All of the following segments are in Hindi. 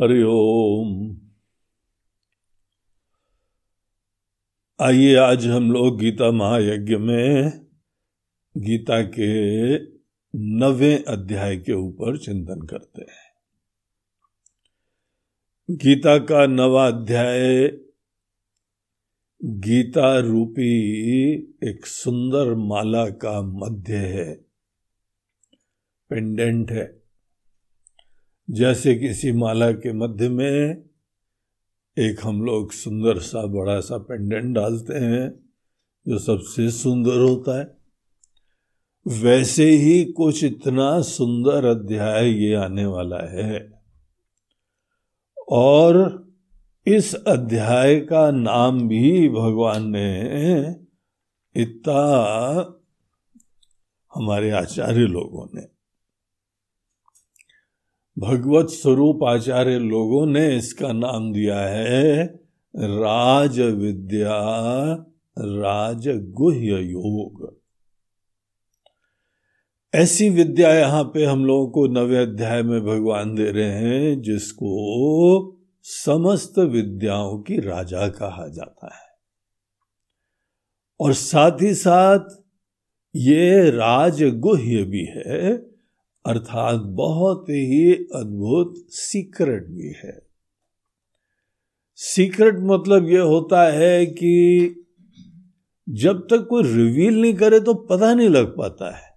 हरिओम आइए आज हम लोग गीता महायज्ञ में, गीता के नवे अध्याय के ऊपर चिंतन करते हैं। गीता का नवा अध्याय, गीता रूपी एक सुंदर माला का मध्य है पेंडेंट है। जैसे किसी माला के मध्य में एक हम लोग सुंदर सा बड़ा सा पेंडेंट डालते हैं, जो सबसे सुंदर होता है। वैसे ही कुछ इतना सुंदर अध्याय ये आने वाला है। और इस अध्याय का नाम भी भगवान ने इतना हमारे आचार्य लोगों ने भगवत स्वरूप आचार्य लोगों ने इसका नाम दिया है राज विद्या राजगुह्य योग। ऐसी विद्या यहाँ पे हम लोगों को नवे अध्याय में भगवान दे रहे हैं, जिसको समस्त विद्याओं की राजा कहा जाता है। और साथ ही साथ ये राजगुह्य भी है अर्थात बहुत ही अद्भुत सीक्रेट भी है। सीक्रेट मतलब यह होता है कि जब तक कोई रिवील नहीं करे तो पता नहीं लग पाता है।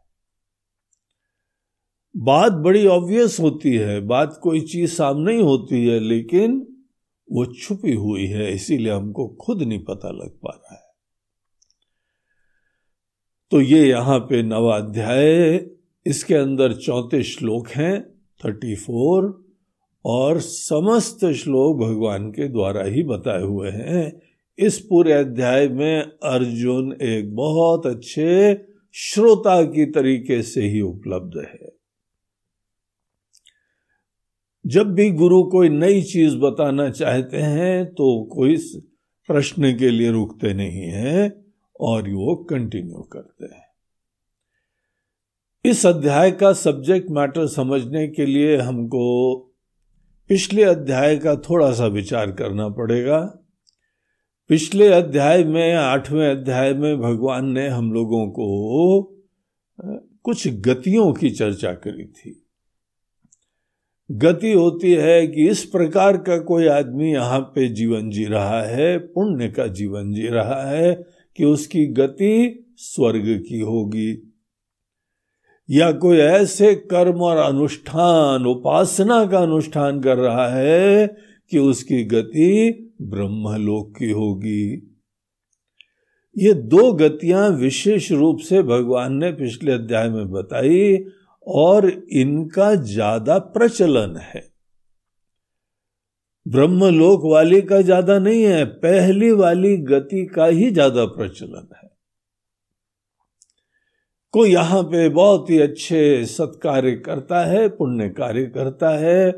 बात बड़ी ऑब्वियस होती है, बात कोई चीज़ सामने ही होती है, लेकिन वो छुपी हुई है, इसीलिए हमको खुद नहीं पता लग पा रहा है। तो ये यहाँ पे नवा अध्याय इसके अंदर चौंतीस श्लोक हैं थर्टी फोर और समस्त श्लोक भगवान के द्वारा ही बताए हुए हैं। इस पूरे अध्याय में अर्जुन एक बहुत अच्छे श्रोता की तरीके से ही उपलब्ध है। जब भी गुरु कोई नई चीज़ बताना चाहते हैं तो कोई प्रश्न के लिए रुकते नहीं हैं, और वो कंटिन्यू करते हैं। इस अध्याय का सब्जेक्ट मैटर समझने के लिए हमको पिछले अध्याय का थोड़ा सा विचार करना पड़ेगा। पिछले अध्याय में, आठवें अध्याय में भगवान ने हम लोगों को कुछ गतियों की चर्चा करी थी। गति होती है कि इस प्रकार का कोई आदमी यहाँ पे जीवन जी रहा है, पुण्य का जीवन जी रहा है, कि उसकी गति स्वर्ग की होगी। या कोई ऐसे कर्म और अनुष्ठान, उपासना का अनुष्ठान कर रहा है कि उसकी गति ब्रह्मलोक की होगी। ये दो गतियाँ विशेष रूप से भगवान ने पिछले अध्याय में बताई और इनका ज़्यादा प्रचलन है। ब्रह्मलोक वाली का ज़्यादा नहीं है, पहली वाली गति का ही ज़्यादा प्रचलन है। को यहाँ पे बहुत ही अच्छे सत्कार्य करता है पुण्य कार्य करता है।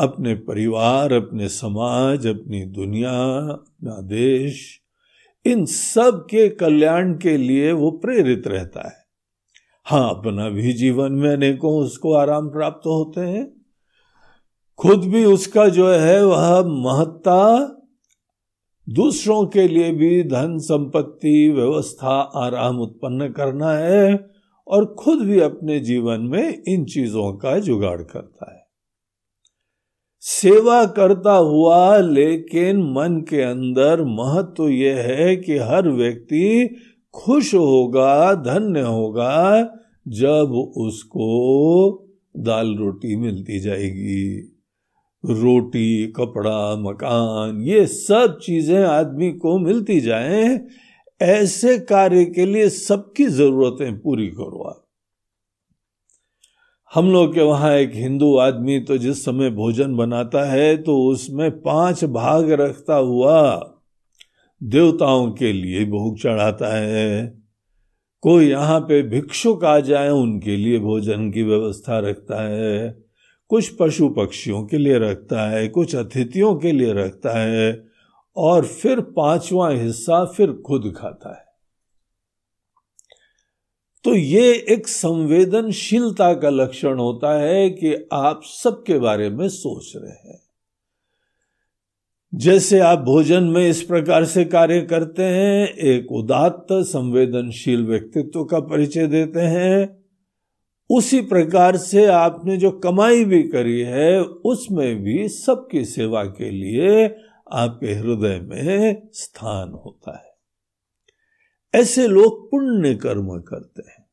अपने परिवार, अपने समाज, अपनी दुनिया, अपना देश, इन सब के कल्याण के लिए वो प्रेरित रहता है। हाँ अपना भी जीवन में अनेकों उसको आराम प्राप्त होते हैं। खुद भी उसका जो है, वह महत्ता दूसरों के लिए भी धन संपत्ति व्यवस्था आराम उत्पन्न करना है और खुद भी अपने जीवन में इन चीज़ों का जुगाड़ करता है। सेवा करता हुआ लेकिन मन के अंदर महत्व तो यह है कि हर व्यक्ति खुश होगा, धन्य होगा जब उसको दाल रोटी मिलती जाएगी। रोटी, कपड़ा, मकान, ये सब चीज़ें आदमी को मिलती जाएँ। ऐसे कार्य के लिए सबकी जरूरतें पूरी करो आप। हम लोग के वहाँ एक हिंदू आदमी तो जिस समय भोजन बनाता है तो उसमें पाँच भाग रखता हुआ देवताओं के लिए भोग चढ़ाता है। कोई यहाँ पे भिक्षुक आ जाए, उनके लिए भोजन की व्यवस्था रखता है। कुछ पशु पक्षियों के लिए रखता है, कुछ अतिथियों के लिए रखता है और फिर पांचवा हिस्सा फिर खुद खाता है। तो ये एक संवेदनशीलता का लक्षण होता है कि आप सबके बारे में सोच रहे हैं। जैसे आप भोजन में इस प्रकार से कार्य करते हैं, एक उदात्त संवेदनशील व्यक्तित्व का परिचय देते हैं उसी प्रकार से आपने जो कमाई भी करी है, उसमें भी सबकी सेवा के लिए आपके हृदय में स्थान होता है। ऐसे लोग पुण्य कर्म करते हैं।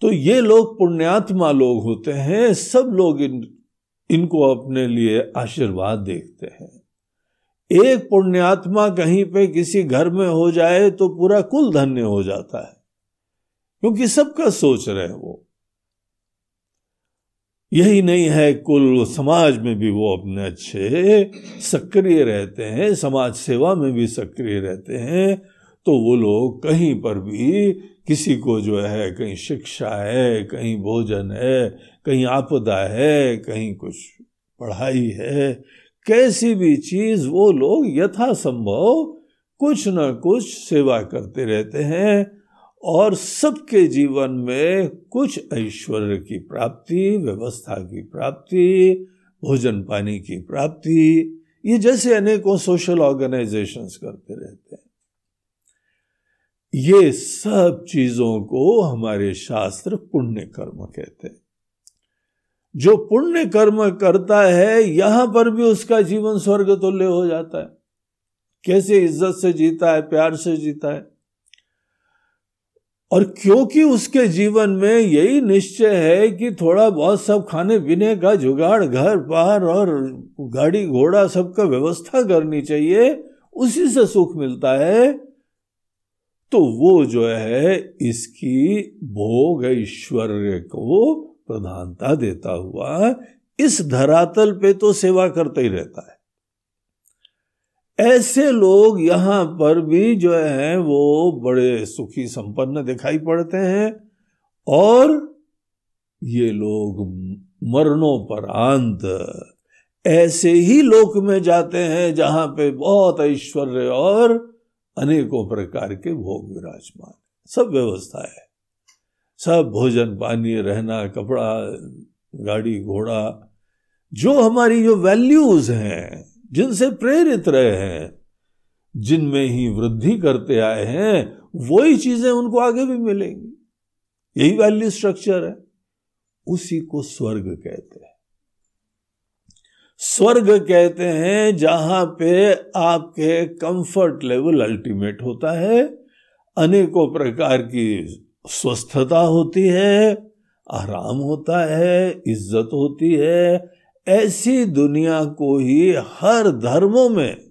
तो ये लोग पुण्यात्मा लोग होते हैं, सब लोग इन, इनको अपने लिए आशीर्वाद देखते हैं। एक पुण्यात्मा कहीं पे किसी घर में हो जाए तो पूरा कुल धन्य हो जाता है। क्योंकि सबका सोच रहे हैं वो। यही नहीं है कुल समाज में भी वो अपने अच्छे सक्रिय रहते हैं, समाज सेवा में भी सक्रिय रहते हैं तो वो लोग कहीं पर भी किसी को जो है, कहीं शिक्षा है, कहीं भोजन है, कहीं आपदा है, कहीं कुछ पढ़ाई है, कैसी भी चीज़ वो लोग यथासंभव कुछ ना कुछ सेवा करते रहते हैं। और सबके जीवन में कुछ ऐश्वर्य की प्राप्ति, व्यवस्था की प्राप्ति, भोजन पानी की प्राप्ति, ये जैसे अनेकों सोशल ऑर्गेनाइजेशंस करते रहते हैं। ये सब चीज़ों को हमारे शास्त्र पुण्य कर्म कहते हैं। जो पुण्य कर्म करता है, यहाँ पर भी उसका जीवन स्वर्ग तुल्य हो जाता है। कैसे इज़्ज़त से जीता है, प्यार से जीता है? और क्योंकि उसके जीवन में यही निश्चय है कि थोड़ा बहुत सब खाने पीने का जुगाड़, घर बार और गाड़ी घोड़ा सबका व्यवस्था करनी चाहिए, उसी से सुख मिलता है। तो वो जो है, इसकी भोग ऐश्वर्य को प्रधानता देता हुआ इस धरातल पे तो सेवा करता ही रहता है। ऐसे लोग यहाँ पर भी जो है, वो बड़े सुखी संपन्न दिखाई पड़ते हैं और ये लोग मरणों पर मरणोपरांत ऐसे ही लोक में जाते हैं जहाँ पे बहुत ऐश्वर्य और अनेकों प्रकार के भोग विराजमान। सब व्यवस्था है। सब भोजन पानी, रहना, कपड़ा, गाड़ी, घोड़ा, जो हमारी जो वैल्यूज़ हैं जिनसे प्रेरित रहे हैं, जिनमें ही वृद्धि करते आए हैं, वही चीज़ें उनको आगे भी मिलेंगी। यही वैल्यू स्ट्रक्चर है। उसी को स्वर्ग कहते हैं। स्वर्ग कहते हैं जहाँ पे आपके कंफर्ट लेवल अल्टीमेट होता है, अनेकों प्रकार की स्वस्थता होती है, आराम होता है, इज़्ज़त होती है ऐसी दुनिया को ही हर धर्मों में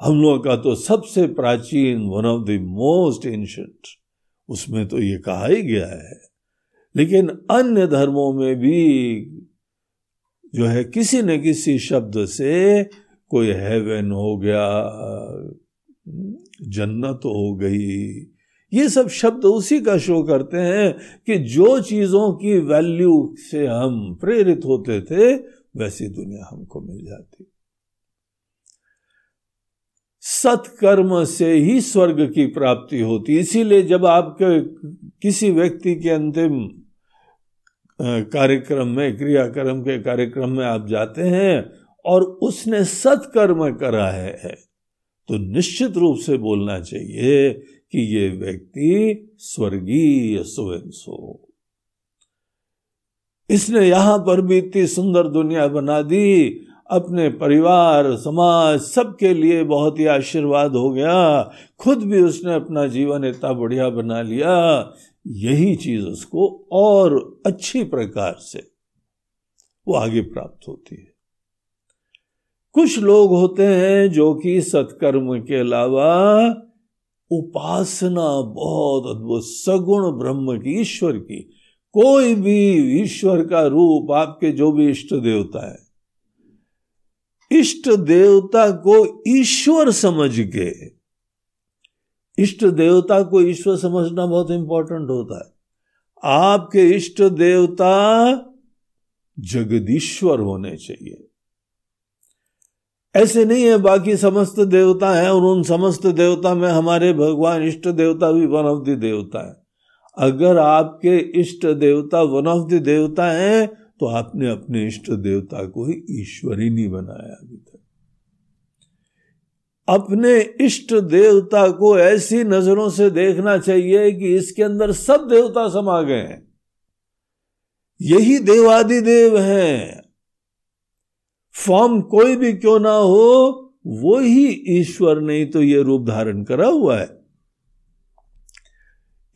हम लोगों का तो सबसे प्राचीन one of the most ancient उसमें तो ये कहा ही गया है। लेकिन अन्य धर्मों में भी जो है किसी न किसी शब्द से कोई हेवन हो गया, जन्नत हो गई ये सब शब्द उसी का शो करते हैं कि जो चीज़ों की वैल्यू से हम प्रेरित होते थे, वैसी दुनिया हमको मिल जाती। सत्कर्म से ही स्वर्ग की प्राप्ति होती। इसीलिए जब आपके किसी व्यक्ति के अंतिम कार्यक्रम में, क्रियाक्रम के कार्यक्रम में आप जाते हैं और उसने सत्कर्म करा है तो निश्चित रूप से बोलना चाहिए कि ये व्यक्ति स्वर्गीय स्वयं सो इसने यहाँ पर भी इतनी सुंदर दुनिया बना दी। अपने परिवार, समाज, सबके लिए बहुत ही आशीर्वाद हो गया। खुद भी उसने अपना जीवन इतना बढ़िया बना लिया। यही चीज़ उसको और अच्छी प्रकार से वो आगे प्राप्त होती है। कुछ लोग होते हैं जो कि सत्कर्म के अलावा उपासना बहुत अद्भुत, सगुण ब्रह्म की, ईश्वर की। कोई भी ईश्वर का रूप आपके जो भी इष्ट देवता है, इष्ट देवता को ईश्वर समझ के, इष्ट देवता को ईश्वर समझना बहुत इंपॉर्टेंट होता है। आपके इष्ट देवता जगदीश्वर होने चाहिए। ऐसे नहीं है, बाकी समस्त देवता हैं और उन समस्त देवता में हमारे भगवान इष्ट देवता भी वन ऑफ़ द देवता है। अगर आपके इष्ट देवता वन ऑफ़ द देवता हैं तो आपने अपने इष्ट देवता को ही ईश्वरी नहीं बनाया अभी तक। अपने इष्ट देवता को ऐसी नज़रों से देखना चाहिए कि इसके अंदर सब देवता समा गए हैं। यही देवादि देव हैं। फॉर्म कोई भी क्यों ना हो, वो ही ईश्वर नहीं तो ये रूप धारण करा हुआ है।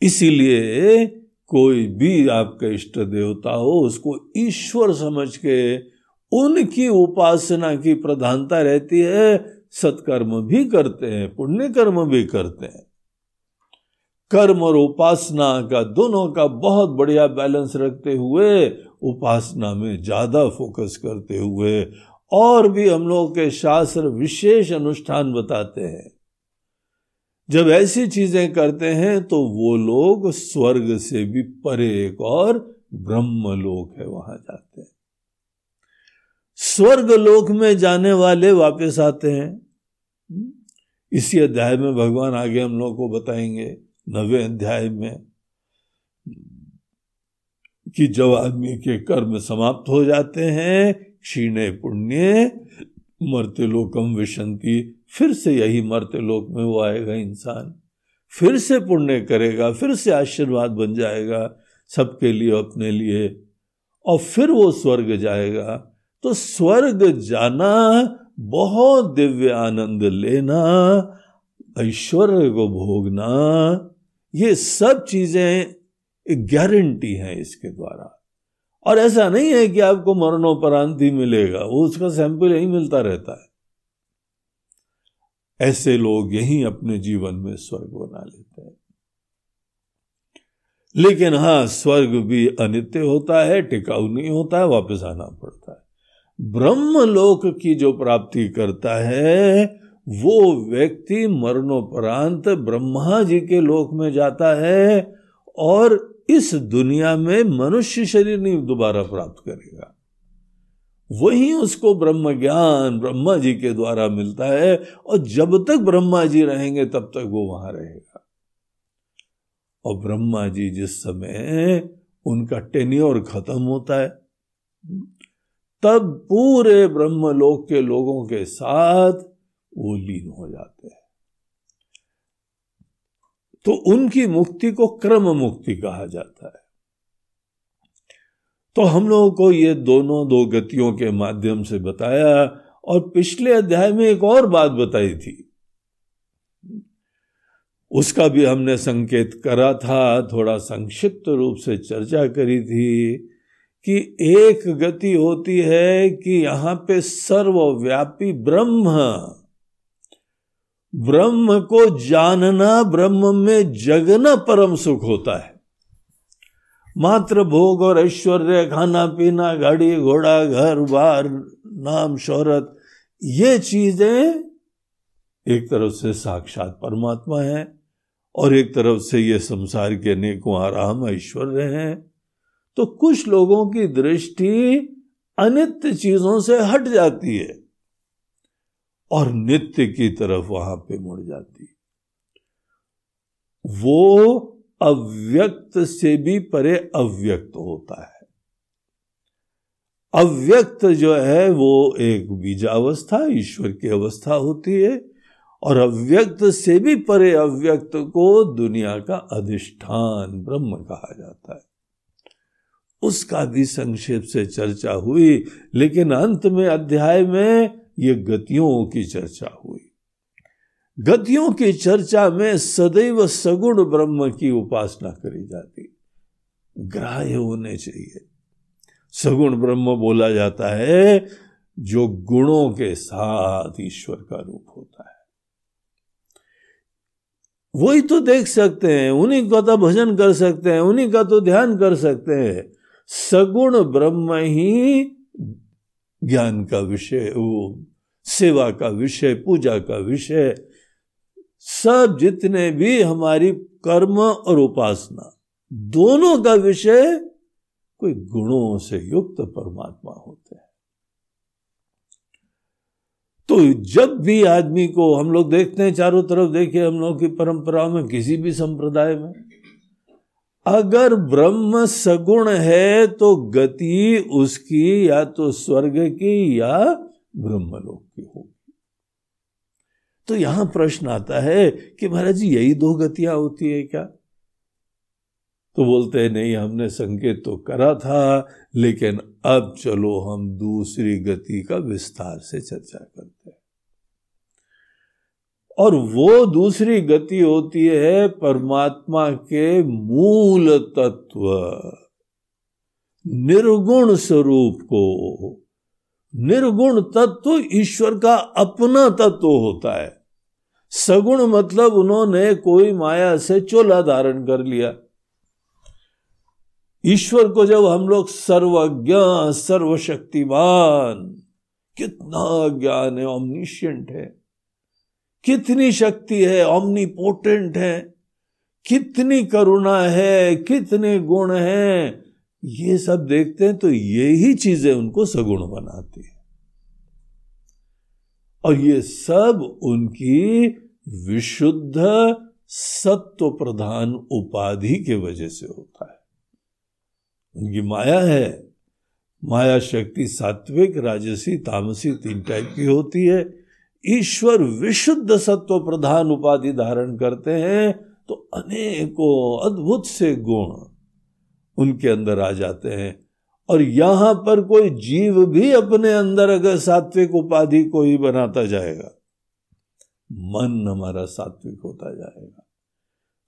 इसीलिए कोई भी आपका इष्ट देवता हो, उसको ईश्वर समझ के उनकी उपासना की प्रधानता रहती है, सत्कर्म भी करते हैं पुण्य कर्म भी करते हैं। कर्म और उपासना का दोनों का बहुत बढ़िया बैलेंस रखते हुए उपासना में ज़्यादा फोकस करते हुए और भी हम लोग के शास्त्र विशेष अनुष्ठान बताते हैं। जब ऐसी चीज़ें करते हैं तो वो लोग स्वर्ग से भी परे एक और ब्रह्म लोक है, वहाँ जाते हैं। स्वर्ग लोक में जाने वाले वापस आते हैं। इसी अध्याय में भगवान आगे हम लोग को बताएँगे, नवे अध्याय में। कि जब आदमी के कर्म समाप्त हो जाते हैं, क्षीणे पुण्य मरते लोकम विशंति, फिर से यही मरते लोक में वो आएगा इंसान। फिर से पुण्य करेगा, फिर से आशीर्वाद बन जाएगा, सबके लिए अपने लिए। और फिर वो स्वर्ग जाएगा। तो स्वर्ग जाना, बहुत दिव्य आनंद लेना, ऐश्वर्य को भोगना, ये सब चीज़ें गारंटी है इसके द्वारा। और ऐसा नहीं है कि आपको मरणोपरांत ही मिलेगा, वो उसका सैंपल यही मिलता रहता है। ऐसे लोग यही अपने जीवन में स्वर्ग बना लेते हैं। लेकिन हाँ स्वर्ग भी अनित्य होता है, टिकाऊ नहीं होता है, वापस आना पड़ता है। ब्रह्म लोक की जो प्राप्ति करता है, वो व्यक्ति मरणोपरांत ब्रह्मा जी के लोक में जाता है और इस दुनिया में मनुष्य शरीर नहीं दोबारा प्राप्त करेगा। वही उसको ब्रह्म ज्ञान, ब्रह्मा जी के द्वारा मिलता है और जब तक ब्रह्मा जी रहेंगे, तब तक वो वहाँ रहेगा। और ब्रह्मा जी जिस समय उनका टेन्योर खत्म होता है, तब पूरे ब्रह्मलोक के लोगों के साथ वो लीन हो जाते हैं। तो उनकी मुक्ति को क्रम मुक्ति कहा जाता है। तो हम लोगों को ये दोनों दो गतियों के माध्यम से बताया और पिछले अध्याय में एक और बात बताई थी। उसका भी हमने संकेत करा था, थोड़ा संक्षिप्त रूप से चर्चा करी थी कि एक गति होती है कि यहाँ पे सर्वव्यापी ब्रह्म ब्रह्म को जानना ब्रह्म में जगना परम सुख होता है। मात्र भोग और ऐश्वर्य, खाना पीना, गाड़ी, घोड़ा, घर, बार, नाम, शोहरत, ये चीज़ें एक तरफ़ से साक्षात परमात्मा है और एक तरफ़ से ये संसार के अनेकों आराम, ऐश्वर्य हैं। तो कुछ लोगों की दृष्टि अनित्य चीज़ों से हट जाती है। और नित्य की तरफ़ वहाँ पे मुड़ जाती। वो अव्यक्त से भी परे अव्यक्त होता है। अव्यक्त जो है वो एक बीजावस्था, ईश्वर की अवस्था होती है और अव्यक्त से भी परे अव्यक्त को दुनिया का अधिष्ठान ब्रह्म कहा जाता है। उसका भी संक्षेप से चर्चा हुई, लेकिन अंत में अध्याय में ये गतियों की चर्चा हुई। गतियों की चर्चा में सदैव सगुण ब्रह्म की उपासना करी जाती। ग्राह्य होने चाहिए। सगुण ब्रह्म बोला जाता है, जो गुणों के साथ ईश्वर का रूप होता है। वही तो देख सकते हैं, उन्हीं का तो भजन कर सकते हैं, उन्हीं का तो ध्यान कर सकते हैं। सगुण ब्रह्म ही ज्ञान का विषय, वो सेवा का विषय, पूजा का विषय, सब जितने भी हमारी कर्म और उपासना, दोनों का विषय कोई गुणों से युक्त परमात्मा होते हैं। तो जब भी आदमी को हम लोग देखते हैं, चारों तरफ़ देखिए हम लोग की परंपरा में, किसी भी संप्रदाय में अगर ब्रह्म सगुण है तो गति उसकी या तो स्वर्ग की या ब्रह्मलोक की होगी। तो यहाँ प्रश्न आता है कि महाराज जी, यही दो गतियाँ होती है क्या? तो बोलते हैं, नहीं, हमने संकेत तो करा था, लेकिन अब चलो हम दूसरी गति का विस्तार से चर्चा करते और वो दूसरी गति होती है परमात्मा के मूल तत्व। निर्गुण स्वरूप को। निर्गुण तत्व ईश्वर का अपना तत्व होता है। सगुण मतलब उन्होंने कोई माया से चोला धारण कर लिया। ईश्वर को जब हम लोग सर्वज्ञ, सर्वशक्तिमान, कितना ज्ञान है ऑमनिशियंट है। कितनी शक्ति है ऑमनी पोटेंट है, कितनी करुणा है, कितने गुण हैं, ये सब देखते हैं तो यही चीज़ें उनको सगुण बनाती है। और ये सब उनकी विशुद्ध सत्व प्रधान उपाधि के वजह से होता है। उनकी माया है। माया शक्ति सात्विक, राजसी, तामसी तीन टाइप की होती है। ईश्वर विशुद्ध सत्व प्रधान उपाधि धारण करते हैं तो अनेकों अद्भुत से गुण उनके अंदर आ जाते हैं। और यहाँ पर कोई जीव भी अपने अंदर अगर सात्विक उपाधि को ही बनाता जाएगा, मन हमारा सात्विक होता जाएगा।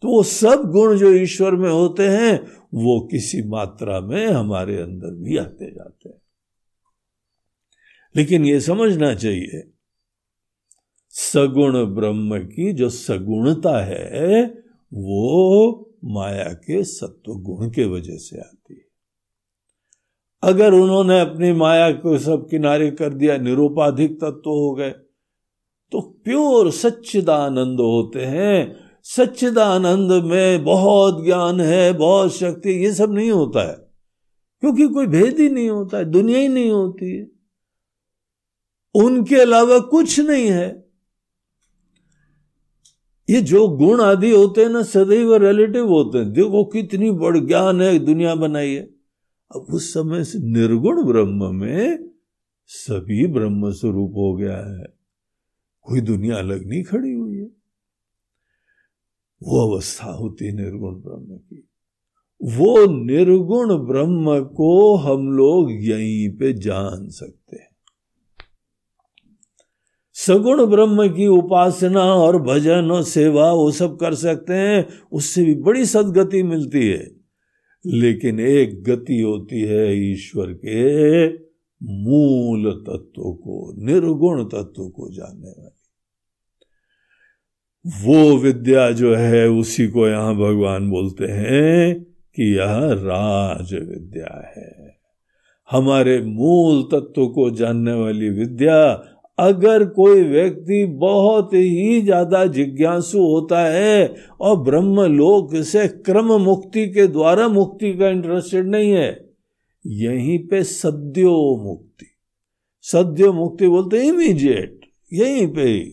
तो वो सब गुण जो ईश्वर में होते हैं, वो किसी मात्रा में हमारे अंदर भी आते जाते हैं। लेकिन ये समझना चाहिए सगुण ब्रह्म की जो सगुणता है, वो माया के सत्व गुण के वजह से आती है। अगर उन्होंने अपनी माया को सब किनारे कर दिया, निरुपाधिक तत्व हो गए तो प्योर सच्चिदानंद होते हैं। सच्चिदानंद में बहुत ज्ञान है, बहुत शक्ति, ये सब नहीं होता है। क्योंकि कोई भेद ही नहीं होता है, दुनिया ही नहीं होती है। उनके अलावा कुछ नहीं है। ये जो गुण आदि होते हैं ना, सदैव रिलेटिव होते हैं। देखो कितनी बड़ ज्ञान है दुनिया बनाई है। अब उस समय से निर्गुण ब्रह्म में सभी ब्रह्म स्वरूप हो गया है। कोई दुनिया अलग नहीं खड़ी हुई है। वो अवस्था होती निर्गुण ब्रह्म की। वो निर्गुण ब्रह्म को हम लोग यहीं पे जान सकते हैं। सगुण ब्रह्म की उपासना और भजन और सेवा वो सब कर सकते हैं, उससे भी बड़ी सदगति मिलती है। लेकिन एक गति होती है ईश्वर के मूल तत्व को, निर्गुण तत्व को जानने वाली। वो विद्या जो है, उसी को यहाँ भगवान बोलते हैं कि यह राज विद्या है। हमारे मूल तत्व को जानने वाली विद्या अगर कोई व्यक्ति बहुत ही ज़्यादा जिज्ञासु होता है और ब्रह्म लोक से क्रम मुक्ति के द्वारा मुक्ति का इंटरेस्टेड नहीं है, यहीं पे सद्यो मुक्ति। सद्यो मुक्ति बोलते इमीडिएट यहीं पे ही।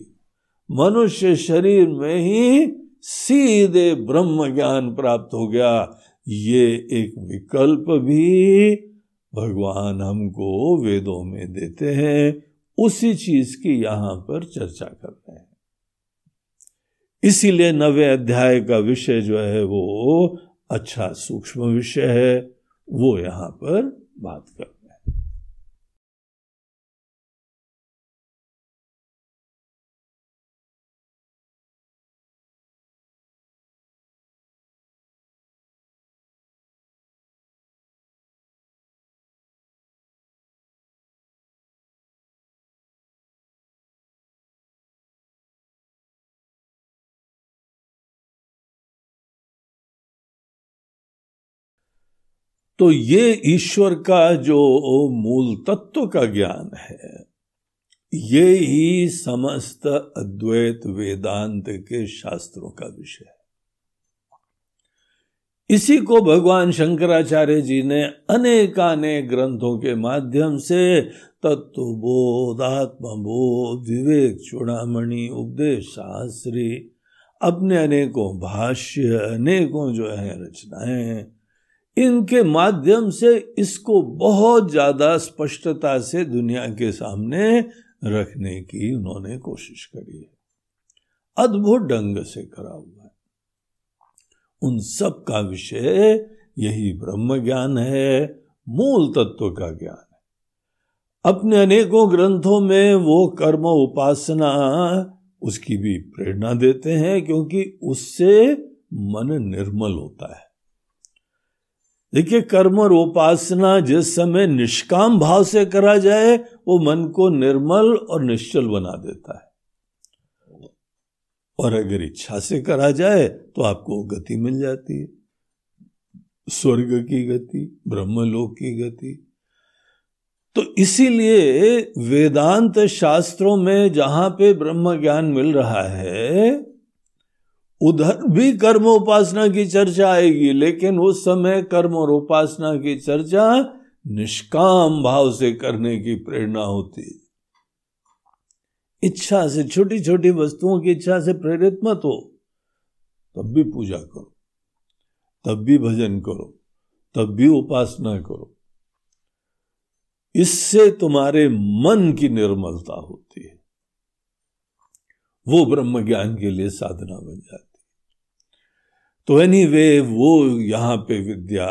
मनुष्य शरीर में ही सीधे ब्रह्म ज्ञान प्राप्त हो गया। ये एक विकल्प भी भगवान हमको वेदों में देते हैं। उसी चीज़ की यहाँ पर चर्चा कर रहे हैं। इसीलिए नवे अध्याय का विषय जो है वो अच्छा सूक्ष्म विषय है, वो यहाँ पर बात कर तो ये ईश्वर का जो मूल तत्व का ज्ञान है, ये ही समस्त अद्वैत वेदांत के शास्त्रों का विषय है। इसी को भगवान शंकराचार्य जी ने अनेकानेक ग्रंथों के माध्यम से तत्व बोध आत्मबोध, विवेक, चूड़ामणि, उपदेश, शास्त्री, अपने अनेकों भाष्य, अनेकों जो है रचनाएँ इनके माध्यम से इसको बहुत ज़्यादा स्पष्टता से दुनिया के सामने रखने की उन्होंने कोशिश करी है। अद्भुत ढंग से करा हुआ है। उन सब का विषय यही ब्रह्म ज्ञान है, मूल तत्व का ज्ञान है। अपने अनेकों ग्रंथों में वो कर्म उपासना उसकी भी प्रेरणा देते हैं, क्योंकि उससे मन निर्मल होता है। देखिए, कर्म और उपासना जिस समय निष्काम भाव से करा जाए, वो मन को निर्मल और निश्चल बना देता है। और अगर इच्छा से करा जाए तो आपको गति मिल जाती है। स्वर्ग की गति, ब्रह्मलोक की गति। तो इसीलिए वेदांत शास्त्रों में जहाँ पे ब्रह्म ज्ञान मिल रहा है उधर भी कर्म उपासना की चर्चा आएगी, लेकिन उस समय कर्म और उपासना की चर्चा निष्काम भाव से करने की प्रेरणा होती। इच्छा से छोटी छोटी वस्तुओं की इच्छा से प्रेरित मत हो, तब भी पूजा करो, तब भी भजन करो, तब भी उपासना करो। इससे तुम्हारे मन की निर्मलता होती है। वो ब्रह्म ज्ञान के लिए साधना बन जाती तो एनी वे वो यहाँ पे विद्या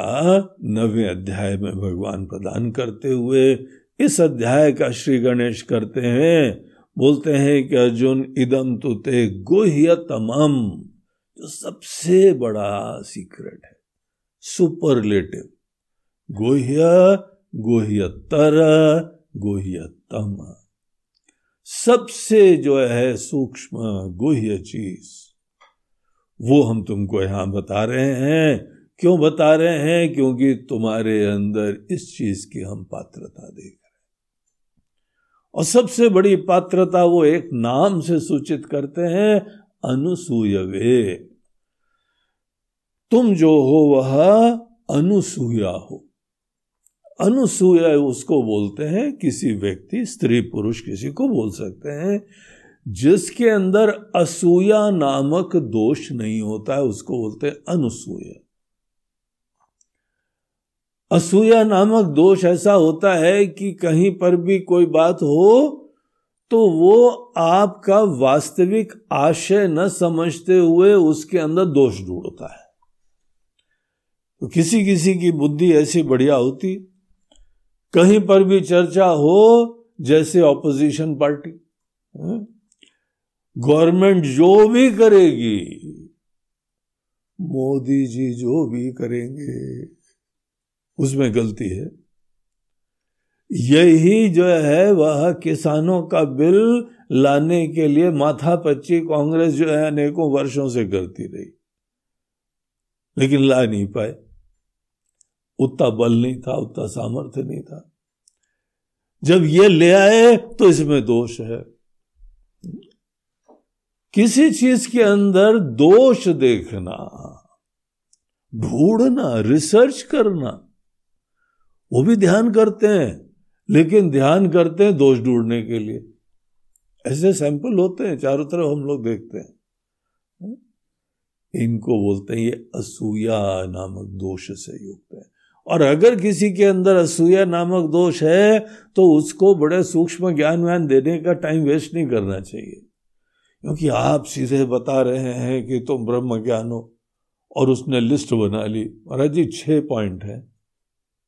नवे अध्याय में भगवान प्रदान करते हुए इस अध्याय का श्री गणेश करते हैं। बोलते हैं कि अर्जुन इदम तुते गोह्य तमाम जो सबसे बड़ा सीक्रेट है। सुपरलेटिव गोह्य, गोह्यतर, गोह्यतम। सबसे जो है सूक्ष्म, गोह्य चीज़। वो हम तुमको यहाँ बता रहे हैं। क्यों बता रहे हैं? क्योंकि तुम्हारे अंदर इस चीज़ की हम पात्रता देख रहे हैं। और सबसे बड़ी पात्रता वो एक नाम से सूचित करते हैं, अनुसूयवे। तुम जो हो वह अनुसूया हो। अनुसूया उसको बोलते हैं, किसी व्यक्ति, स्त्री, पुरुष, किसी को बोल सकते हैं। जिसके अंदर असूया नामक दोष नहीं होता है, उसको बोलते हैं अनुसूया। असूया नामक दोष ऐसा होता है कि कहीं पर भी कोई बात हो तो वो आपका वास्तविक आशय न समझते हुए उसके अंदर दोष ढूंढता है। तो किसी किसी की बुद्धि ऐसी बढ़िया होती, कहीं पर भी चर्चा हो, जैसे ऑपोजिशन पार्टी गवर्नमेंट जो भी करेगी, मोदी जी जो भी करेंगे, उसमें गलती है। यही जो है वह किसानों का बिल लाने के लिए माथा पच्ची कांग्रेस जो है अनेकों वर्षों से करती रही, लेकिन ला नहीं पाए। उतना बल नहीं था, उतना सामर्थ्य नहीं था। जब ये ले आए तो इसमें दोष है। किसी चीज़ के अंदर दोष देखना, ढूंढना, रिसर्च करना, वो भी ध्यान करते हैं, लेकिन ध्यान करते हैं दोष ढूँढने के लिए। ऐसे सैंपल होते हैं, चारों तरफ़ हम लोग देखते हैं। इनको बोलते हैं, ये असूया नामक दोष से युक्त है। और अगर किसी के अंदर असूया नामक दोष है तो उसको बड़े सूक्ष्म ज्ञान व्यान देने का टाइम वेस्ट नहीं करना चाहिए। क्योंकि आप सीधे बता रहे हैं कि तुम ब्रह्म ज्ञान हो और उसने लिस्ट बना ली। महाराज जी, छह पॉइंट है।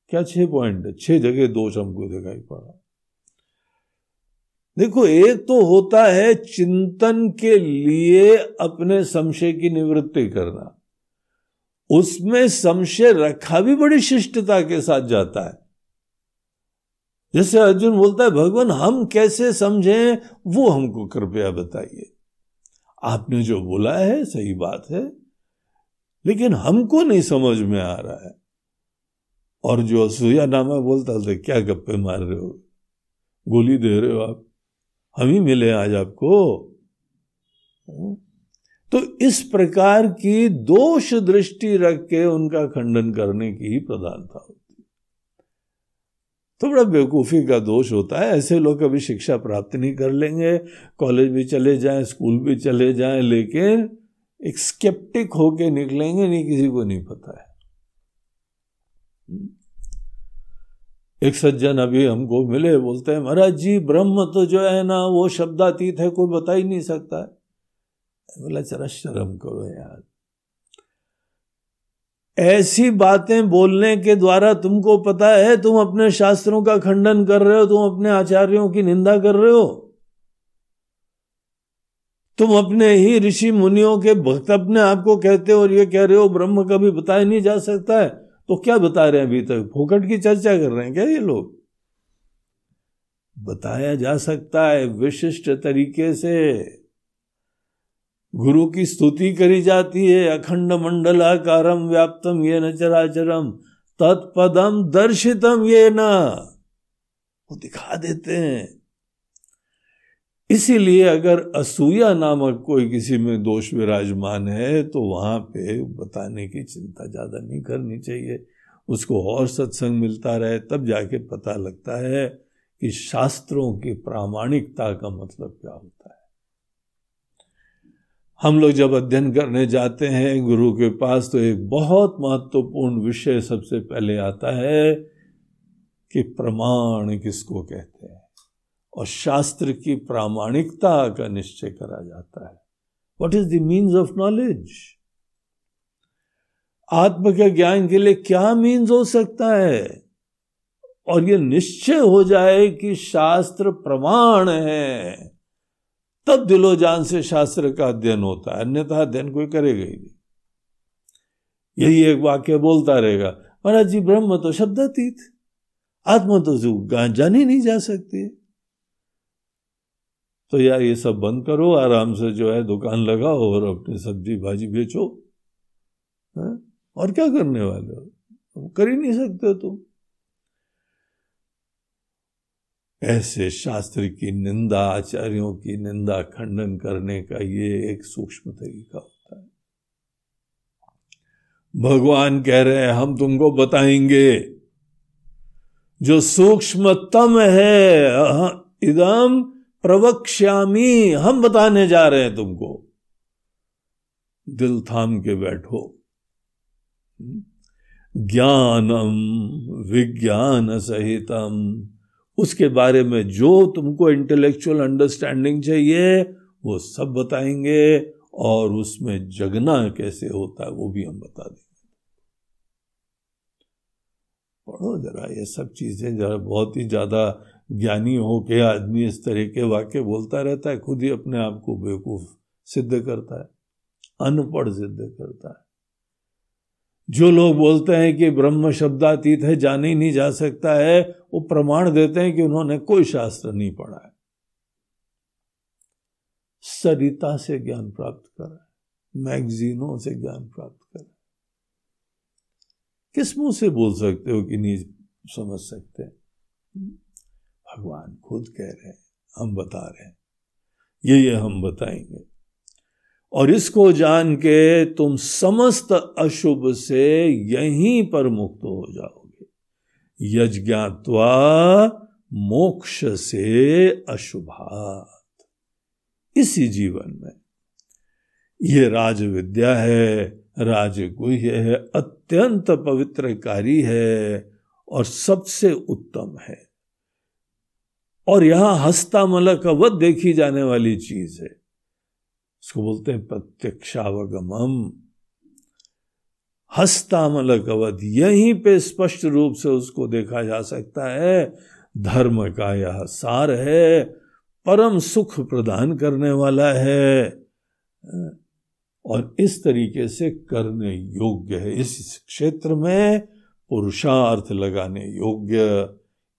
क्या छह पॉइंट है? छह जगह दोष हमको दिखाई पड़ा। देखो, एक तो होता है चिंतन के लिए अपने संशय की निवृत्ति करना। उसमें संशय रखा भी बड़ी शिष्टता के साथ जाता है। जैसे अर्जुन बोलता है, भगवान, हम कैसे समझें? वो हमको कृपया बताइए। आपने जो बोला है, सही बात है। लेकिन हमको नहीं समझ में आ रहा है। और जो असूया नामा बोलता था क्या गप्पे मार रहे हो? गोली दे रहे हो आप? हम ही मिले आज आपको। तो इस प्रकार की दोष दृष्टि रख के उनका खंडन करने की प्रधानता होती तो बड़ा बेवकूफ़ी का दोष होता है। ऐसे लोग कभी शिक्षा प्राप्त नहीं कर लेंगे, कॉलेज भी चले जाएँ, स्कूल भी चले जाएँ, लेकिन एक स्केप्टिक होके निकलेंगे नहीं, किसी को नहीं पता है। एक सज्जन अभी हमको मिले, बोलते हैं, महाराज जी, ब्रह्म तो जो है ना, वो शब्दातीत है, कोई बता ही नहीं सकता है। बोला चरा शर्म करो यार। ऐसी बातें बोलने के द्वारा तुमको पता है तुम अपने शास्त्रों का खंडन कर रहे हो, तुम अपने आचार्यों की निंदा कर रहे हो। तुम अपने ही ऋषि मुनियों के भक्त अपने आप को कहते हो और ये कह रहे हो, ब्रह्म कभी बताया नहीं जा सकता है। तो क्या बता रहे हैं अभी तक? फोकट की चर्चा कर रहे हैं क्या ये लोग? बताया जा सकता है विशिष्ट तरीके से। गुरु की स्तुति करी जाती है, अखंड मंडलाकारम व्याप्तम ये न चराचरम, तत्पदम दर्शितम ये न। वो दिखा देते हैं। इसीलिए अगर असूया नामक कोई किसी में दोष विराजमान है तो वहाँ पे बताने की चिंता ज़्यादा नहीं करनी चाहिए। उसको और सत्संग मिलता रहे, तब जाके पता लगता है कि शास्त्रों की प्रामाणिकता का मतलब क्या होता है। हम लोग जब अध्ययन करने जाते हैं, गुरु के पास तो एक बहुत महत्वपूर्ण विषय सबसे पहले आता है कि प्रमाण किसको कहते हैं? और शास्त्र की प्रामाणिकता का निश्चय करा जाता है। What is the means of knowledge आत्म के ज्ञान के लिए क्या मीन्स हो सकता है? और ये निश्चय हो जाए कि शास्त्र प्रमाण है। तब दिलो जान से शास्त्र का अध्ययन होता है। अन्यथा अध्ययन कोई करेगा ही नहीं। यही एक वाक्य बोलता रहेगा, महाराज जी, ब्रह्म तो शब्दातीत, आत्मा तो जानी नहीं जा सकती? तो यार ये सब बंद करो, आराम से जो है दुकान लगाओ और अपनी सब्ज़ी भाजी बेचो। है? और क्या करने वाले हो? कर ही नहीं सकते तुम। ऐसे शास्त्र की निंदा, आचार्यों की निंदा, खंडन करने का ये एक सूक्ष्म तरीका होता है। भगवान कह रहे हैं, हम तुमको बताएँगे, जो सूक्ष्मतम है इदम प्रवक्ष्यामी, हम बताने जा रहे हैं तुमको। दिल थाम के बैठो। ज्ञानम, विज्ञान सहितम उसके बारे में जो तुमको इंटेलेक्चुअल अंडरस्टैंडिंग चाहिए, वो सब बताएँगे और उसमें जगना कैसे होता है वो भी हम बता देंगे। पढ़ो जरा, ये सब चीज़ें जरा बहुत ही ज़्यादा ज्ञानी हो के आदमी इस तरह के वाक्य बोलता रहता है, खुद ही अपने आप को बेवकूफ़ सिद्ध करता है, अनपढ़ सिद्ध करता है। जो लोग बोलते हैं कि ब्रह्म शब्दातीत है, जाने ही नहीं जा सकता है, वो प्रमाण देते हैं कि उन्होंने कोई शास्त्र नहीं पढ़ा है। सरिता से ज्ञान प्राप्त करा, मैगजीनों से ज्ञान प्राप्त करा। किस मुँह से बोल सकते हो कि नहीं समझ सकते? भगवान खुद कह रहे हैं, हम बता रहे हैं। ये ये हम बताएँगे। और इसको जान के तुम समस्त अशुभ से यहीं पर मुक्त हो जाओगे। यज्ञात्वा मोक्ष से अशुभात। इसी जीवन में। ये राज विद्या है, राजगुह्य है, अत्यंत पवित्र कार्य है और सबसे उत्तम है। और यहाँ हस्तामलक अवध देखी जाने वाली चीज़ है। इसको बोलते हैं प्रत्यक्षावगमम हस्तामलक अवध यहीं पे स्पष्ट रूप से उसको देखा जा सकता है, धर्म का यह सार है, परम सुख प्रदान करने वाला है। और इस तरीके से करने योग्य है। इस क्षेत्र में पुरुषार्थ लगाने योग्य।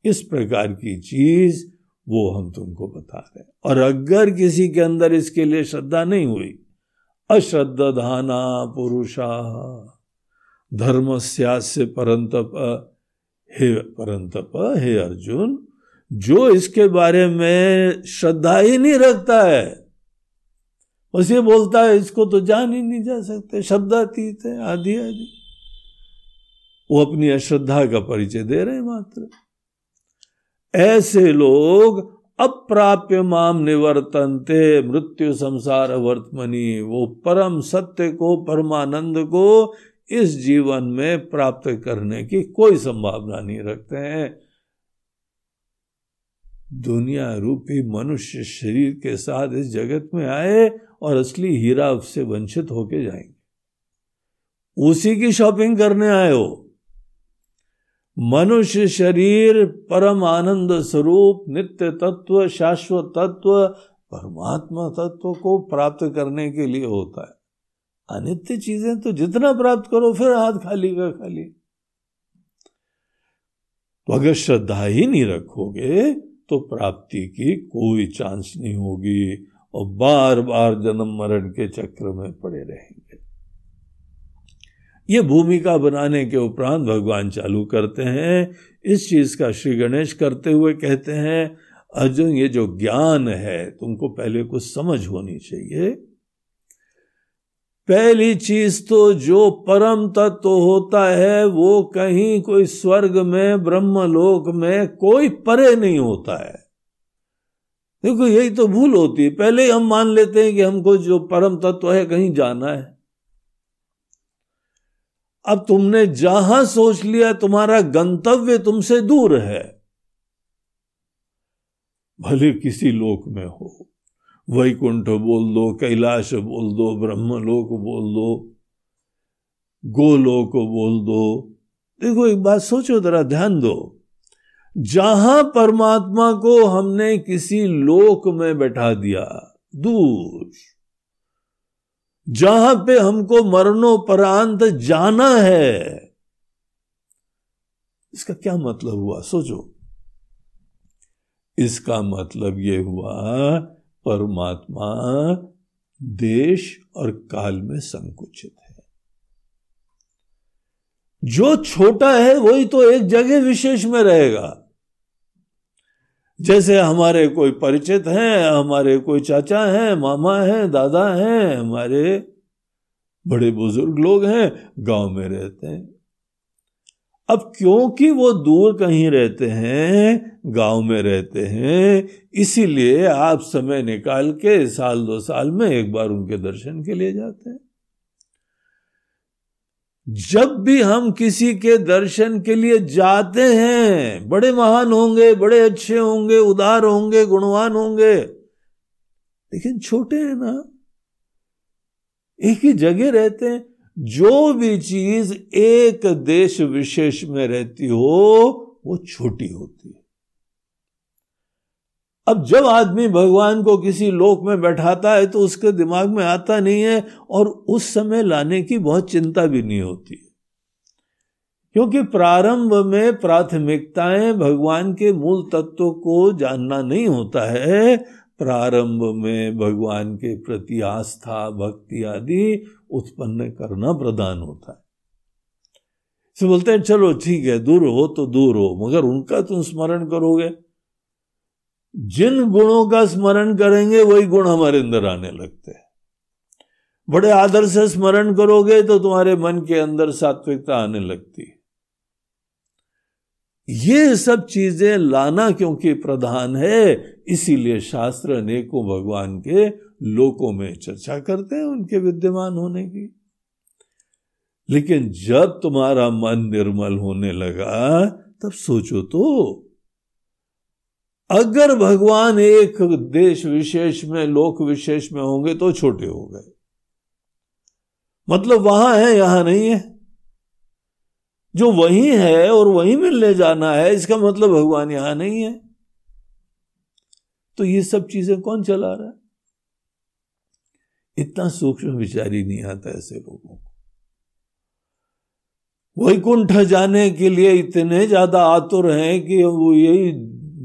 इस प्रकार की चीज़ वो हम तुमको बता रहे और अगर किसी के अंदर इसके लिए श्रद्धा नहीं हुई, अश्रद्धा धाना पुरुषा धर्म से परंतप, हे परंतप, हे अर्जुन, जो इसके बारे में श्रद्धा ही नहीं रखता है, बस ये बोलता है, इसको तो जान ही नहीं जा सकते, शब्दातीत है, आदि आदि। वो अपनी अश्रद्धा का परिचय दे रहे मात्र। ऐसे लोग अप्राप्य माम निवर्तनते मृत्यु संसार वर्तमनी, वो परम सत्य को, परमानंद को इस जीवन में प्राप्त करने की कोई संभावना नहीं रखते हैं। दुनिया रूपी मनुष्य शरीर के साथ इस जगत में आए और असली हीरा उससे वंचित होके जाएँगे। उसी की शॉपिंग करने आए हो। मनुष्य शरीर परम आनंद स्वरूप, नित्य तत्व, शाश्वत तत्व, परमात्मा तत्व को प्राप्त करने के लिए होता है। अनित्य चीज़ें तो जितना प्राप्त करो, फिर हाथ खाली का खाली। तो अगर श्रद्धा ही नहीं रखोगे तो प्राप्ति की कोई चांस नहीं होगी, और बार बार जन्म मरण के चक्र में पड़े रहेंगे। ये भूमिका बनाने के उपरांत भगवान चालू करते हैं, इस चीज़ का श्री गणेश करते हुए कहते हैं, अर्जुन, ये जो ज्ञान है, तुमको पहले कुछ समझ होनी चाहिए। पहली चीज़ तो जो परम तत्व तो होता है, वो कहीं कोई स्वर्ग में ब्रह्म लोक में कोई परे नहीं होता है। देखो, यही तो भूल होती है। पहले ही हम मान लेते हैं कि हमको जो परम तत्व तो है, कहीं जाना है। अब तुमने जहाँ सोच लिया, तुम्हारा गंतव्य तुमसे दूर है। भले किसी लोक में हो, वैकुंठ बोल दो, कैलाश बोल दो, ब्रह्मलोक बोल दो, गोलोक बोल दो। देखो, एक बात सोचो, जरा ध्यान दो। जहाँ परमात्मा को हमने किसी लोक में बैठा दिया, दूर जहाँ पे हमको मरणोपरांत जाना है। इसका क्या मतलब हुआ? सोचो। इसका मतलब यह हुआ, परमात्मा देश और काल में संकुचित है। जो छोटा है, वही तो एक जगह विशेष में रहेगा। जैसे हमारे कोई परिचित हैं, हमारे कोई चाचा हैं, मामा हैं, दादा हैं, हमारे बड़े बुज़ुर्ग लोग हैं, गाँव में रहते हैं। अब क्योंकि वो दूर कहीं रहते हैं, गाँव में रहते हैं, इसीलिए आप समय निकाल के साल दो साल में एक बार उनके दर्शन के लिए जाते हैं। जब भी हम किसी के दर्शन के लिए जाते हैं, बड़े महान होंगे, बड़े अच्छे होंगे, उदार होंगे, गुणवान होंगे, लेकिन छोटे हैं ना, एक ही जगह रहते हैं, जो भी चीज़ एक देश विशेष में रहती हो, वो छोटी होती है। अब जब आदमी भगवान को किसी लोक में बैठाता है तो उसके दिमाग में आता नहीं है और उस समय लाने की बहुत चिंता भी नहीं होती क्योंकि प्रारंभ में प्राथमिकताएँ भगवान के मूल तत्व को जानना नहीं होता है। प्रारंभ में भगवान के प्रति आस्था, भक्ति आदि उत्पन्न करना प्रधान होता है। बोलते हैं, चलो ठीक है, दूर हो तो दूर हो, मगर उनका तुम स्मरण करोगे। जिन गुणों का स्मरण करेंगे, वही गुण हमारे अंदर आने लगते हैं। बड़े आदर से स्मरण करोगे तो तुम्हारे मन के अंदर सात्विकता आने लगती ये सब चीज़ें लाना क्योंकि प्रधान है, इसीलिए शास्त्र अनेकों भगवान के लोकों में चर्चा करते हैं उनके विद्यमान होने की। लेकिन जब तुम्हारा मन निर्मल होने लगा, तब सोचो तो अगर भगवान एक देश विशेष में, लोक विशेष में होंगे तो छोटे हो गए। मतलब वहाँ है, यहाँ नहीं है। जो वही है और वही मिलने जाना है, इसका मतलब भगवान यहाँ नहीं है। तो ये सब चीज़ें कौन चला रहा है? इतना सूक्ष्म विचार ही नहीं आता ऐसे लोगों को। वैकुंठ जाने के लिए इतने ज़्यादा आतुर हैं कि वो यही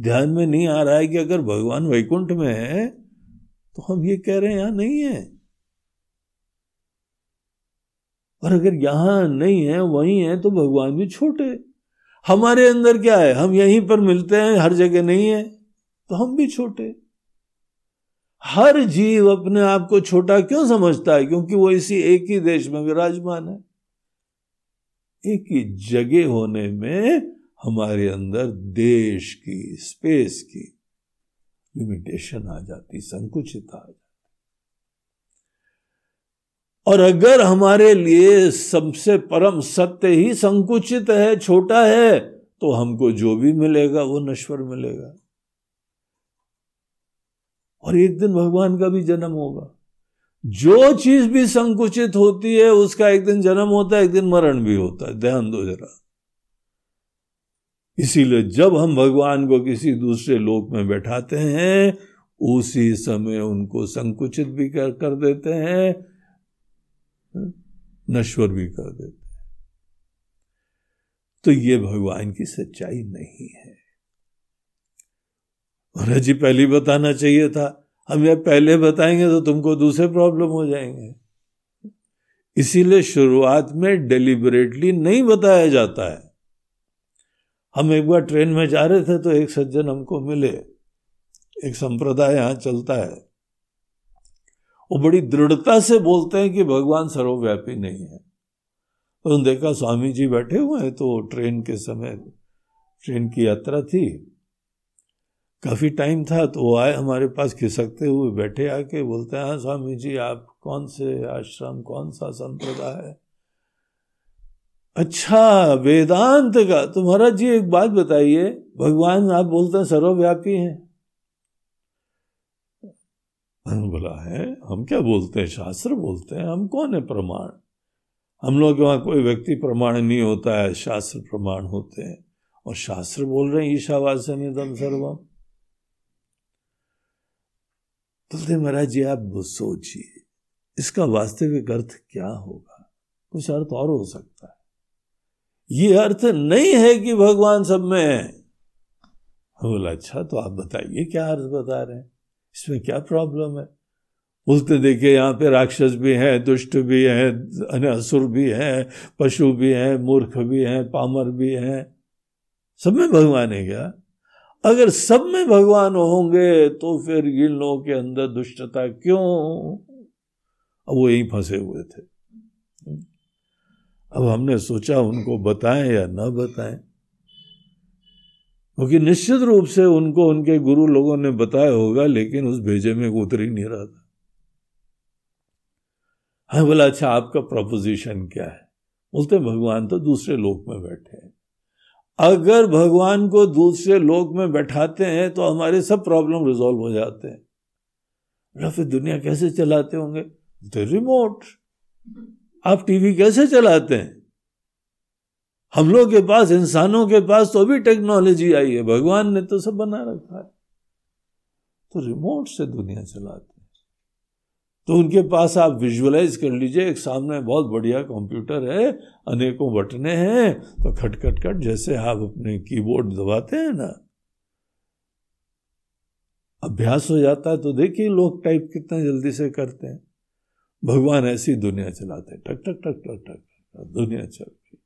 ध्यान में नहीं आ रहा है कि अगर भगवान वैकुंठ में है तो हम ये कह रहे हैं, यहाँ नहीं है। और अगर यहाँ नहीं है, वहीं है तो भगवान भी छोटे। हमारे अंदर क्या है? हम यहीं पर मिलते हैं, हर जगह नहीं है तो हम भी छोटे। हर जीव अपने आप को छोटा क्यों समझता है? क्योंकि वो इसी एक ही देश में विराजमान है। एक ही जगह होने में हमारे अंदर देश की स्पेस की लिमिटेशन आ जाती, संकुचित आ जाती। और अगर हमारे लिए सबसे परम सत्य ही संकुचित है, छोटा है तो हमको जो भी मिलेगा, वो नश्वर मिलेगा। और एक दिन भगवान का भी जन्म होगा। जो चीज़ भी संकुचित होती है, उसका एक दिन जन्म होता है, एक दिन मरण भी होता है। ध्यान दो जरा। इसीलिए जब हम भगवान को किसी दूसरे लोक में बैठाते हैं उसी समय उनको संकुचित भी कर, कर देते हैं नश्वर भी कर देते हैं। तो ये भगवान की सच्चाई नहीं है। जी पहले बताना चाहिए था। हम यह पहले बताएँगे तो तुमको दूसरे प्रॉब्लम हो जाएँगे। इसीलिए शुरुआत में डेलिबरेटली नहीं बताया जाता है। हम एक बार ट्रेन में जा रहे थे तो एक सज्जन हमको मिले। एक संप्रदाय यहाँ चलता है। वो बड़ी दृढ़ता से बोलते हैं कि भगवान सर्वव्यापी नहीं है। तो देखा स्वामी जी बैठे हुए हैं तो ट्रेन के समय ट्रेन की यात्रा थी। काफ़ी टाइम था तो वो आए हमारे पास खिसकते हुए बैठे आके बोलते हैं हाँ स्वामी जी, आप कौन से आश्रम, कौन सा संप्रदाय है? अच्छा वेदांत का तो महाराज जी एक बात बताइए, भगवान आप बोलते हैं सर्वव्यापी हैं। बोला, है? हम क्या बोलते हैं? शास्त्र बोलते हैं? हम कौन है प्रमाण? हम लोग के वहाँ कोई व्यक्ति प्रमाण नहीं होता है, शास्त्र प्रमाण होते हैं। और शास्त्र बोल रहे हैं, ईशावासन दम सर्वम। बोलते महाराज जी, आप सोचिए, इसका वास्तविक अर्थ क्या होगा? कुछ अर्थ और हो सकता है। ये अर्थ नहीं है कि भगवान सब में है। बोला अच्छा तो आप बताइए क्या अर्थ बता रहे हैं? इसमें क्या प्रॉब्लम है? बोलते, देखिए, यहाँ पे राक्षस भी हैं, दुष्ट भी हैं असुर भी हैं, पशु भी हैं, मूर्ख भी हैं, पामर भी हैं। सब में भगवान है क्या? अगर सब में भगवान होंगे तो फिर इन लोगों के अंदर दुष्टता क्यों? अब वो यहीं फंसे हुए थे। अब हमने सोचा उनको बताएँ या न बताएँ। क्योंकि निश्चित रूप से उनको, उनके गुरु लोगों ने बताया होगा, लेकिन उस भेजे में उतर ही नहीं रहा था। हाँ बोला अच्छा आपका प्रपोजिशन क्या है? बोलते, भगवान तो दूसरे लोक में बैठे हैं। अगर भगवान को दूसरे लोक में बैठाते हैं तो हमारे सब प्रॉब्लम रिजॉल्व हो जाते हैं। फिर दुनिया कैसे चलाते होंगे? रिमोट आप टीवी कैसे चलाते हैं? हम लोग के पास, इंसानों के पास तो भी टेक्नोलॉजी आई है। भगवान ने तो सब बना रखा है। तो रिमोट से दुनिया चलाते हैं। तो उनके पास आप विजुअलाइज कर लीजिए, एक सामने बहुत बढ़िया कंप्यूटर है, अनेकों बटने हैं तो खट खट खट जैसे आप अपने कीबोर्ड दबाते हैं ना। अभ्यास हो जाता है तो देखिए लोग टाइप कितना जल्दी से करते हैं। भगवान ऐसी दुनिया चलाते हैं। टक टक टक टक टक। दुनिया चलती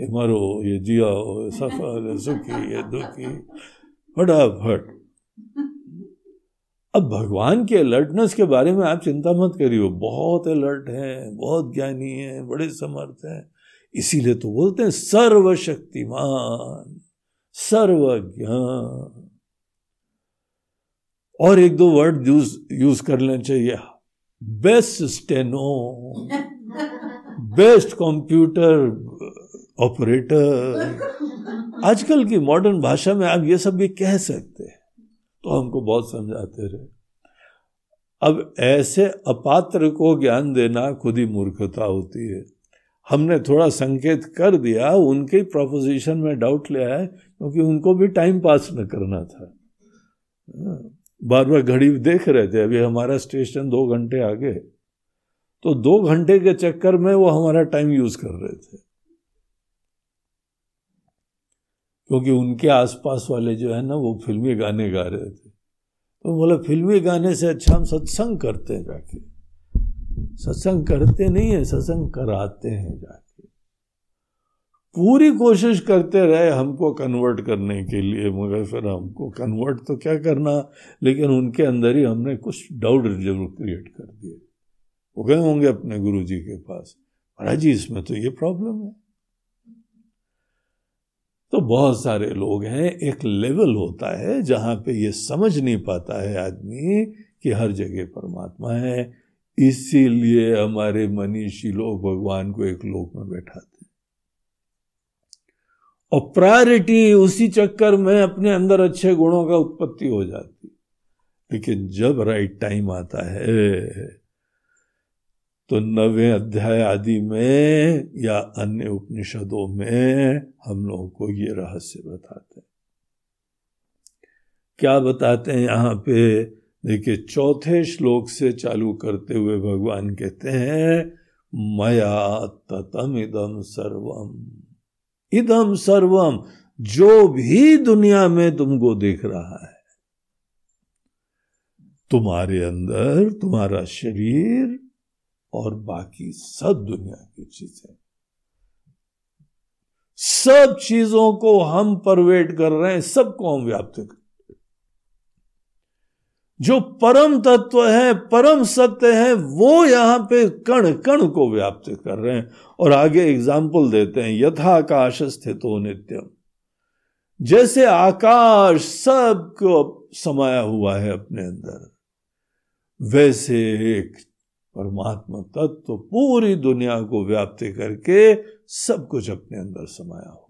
ये मरो, ये जियो सफल सुखी, ये दुखी। फटाफट। अब भगवान के अलर्टनेस के बारे में आप चिंता मत करिए बहुत अलर्ट हैं, बहुत ज्ञानी हैं, बड़े समर्थ हैं। इसीलिए तो बोलते हैं, सर्वशक्तिमान, सर्वज्ञान। और एक दो वर्ड यूज़ यूज़ कर लेना चाहिए। Best steno, best computer operator. आजकल की मॉडर्न भाषा में आप ये सब भी कह सकते हैं तो हमको बहुत समझाते रहे। अब ऐसे अपात्र को ज्ञान देना खुद ही मूर्खता होती है। हमने थोड़ा संकेत कर दिया, उनके प्रोपोजिशन में डाउट ले आए, क्योंकि उनको भी टाइम पास न करना था। बार बार घड़ी देख रहे थे, अभी हमारा स्टेशन दो घंटे आगे तो दो घंटे के चक्कर में वो हमारा टाइम यूज़ कर रहे थे। क्योंकि उनके आसपास वाले जो है ना, वो फिल्मी गाने गा रहे थे। तो बोला, फिल्मी गाने से अच्छा हम सत्संग करते हैं जाके। सत्संग करते नहीं है, सत्संग कराते हैं जाके। पूरी कोशिश करते रहे हमको कन्वर्ट करने के लिए, मगर फिर हमको कन्वर्ट तो क्या करना? लेकिन उनके अंदर ही हमने कुछ डाउट ज़रूर क्रिएट कर दिए वो गए होंगे अपने गुरु जी के पास। महाराज जी, इसमें तो ये प्रॉब्लम है। तो बहुत सारे लोग हैं, एक लेवल होता है जहाँ पे ये समझ नहीं पाता है आदमी कि हर जगह परमात्मा है। इसीलिए हमारे मनीषी लोग भगवान को एक लोक में बैठाते और प्रायोरिटी उसी चक्कर में अपने अंदर अच्छे गुणों का उत्पत्ति हो जाती। लेकिन जब राइट टाइम आता है तो नवे अध्याय आदि में या अन्य उपनिषदों में हम लोगों को ये रहस्य बताते हैं। क्या बताते हैं यहाँ पे? देखिए, चौथे श्लोक से चालू करते हुए भगवान कहते हैं, मया ततम इदम सर्वम। इदम सर्वम, जो भी दुनिया में तुमको देख रहा है। तुम्हारे अंदर, तुम्हारा शरीर और बाकी सब दुनिया की चीज़ें। सब चीज़ों को हम परवेट कर रहे हैं, सबको हम व्याप्त कर जो परम तत्व है, परम सत्य है, वो यहाँ पे कण कण को व्याप्त कर रहे हैं। और आगे एग्ज़ाम्पल देते हैं, यथाकाश स्थितो नित्यम। जैसे आकाश सबको समाया हुआ है अपने अंदर, वैसे एक परमात्मा तत्व पूरी दुनिया को व्याप्त करके सब कुछ अपने अंदर समाया हुआ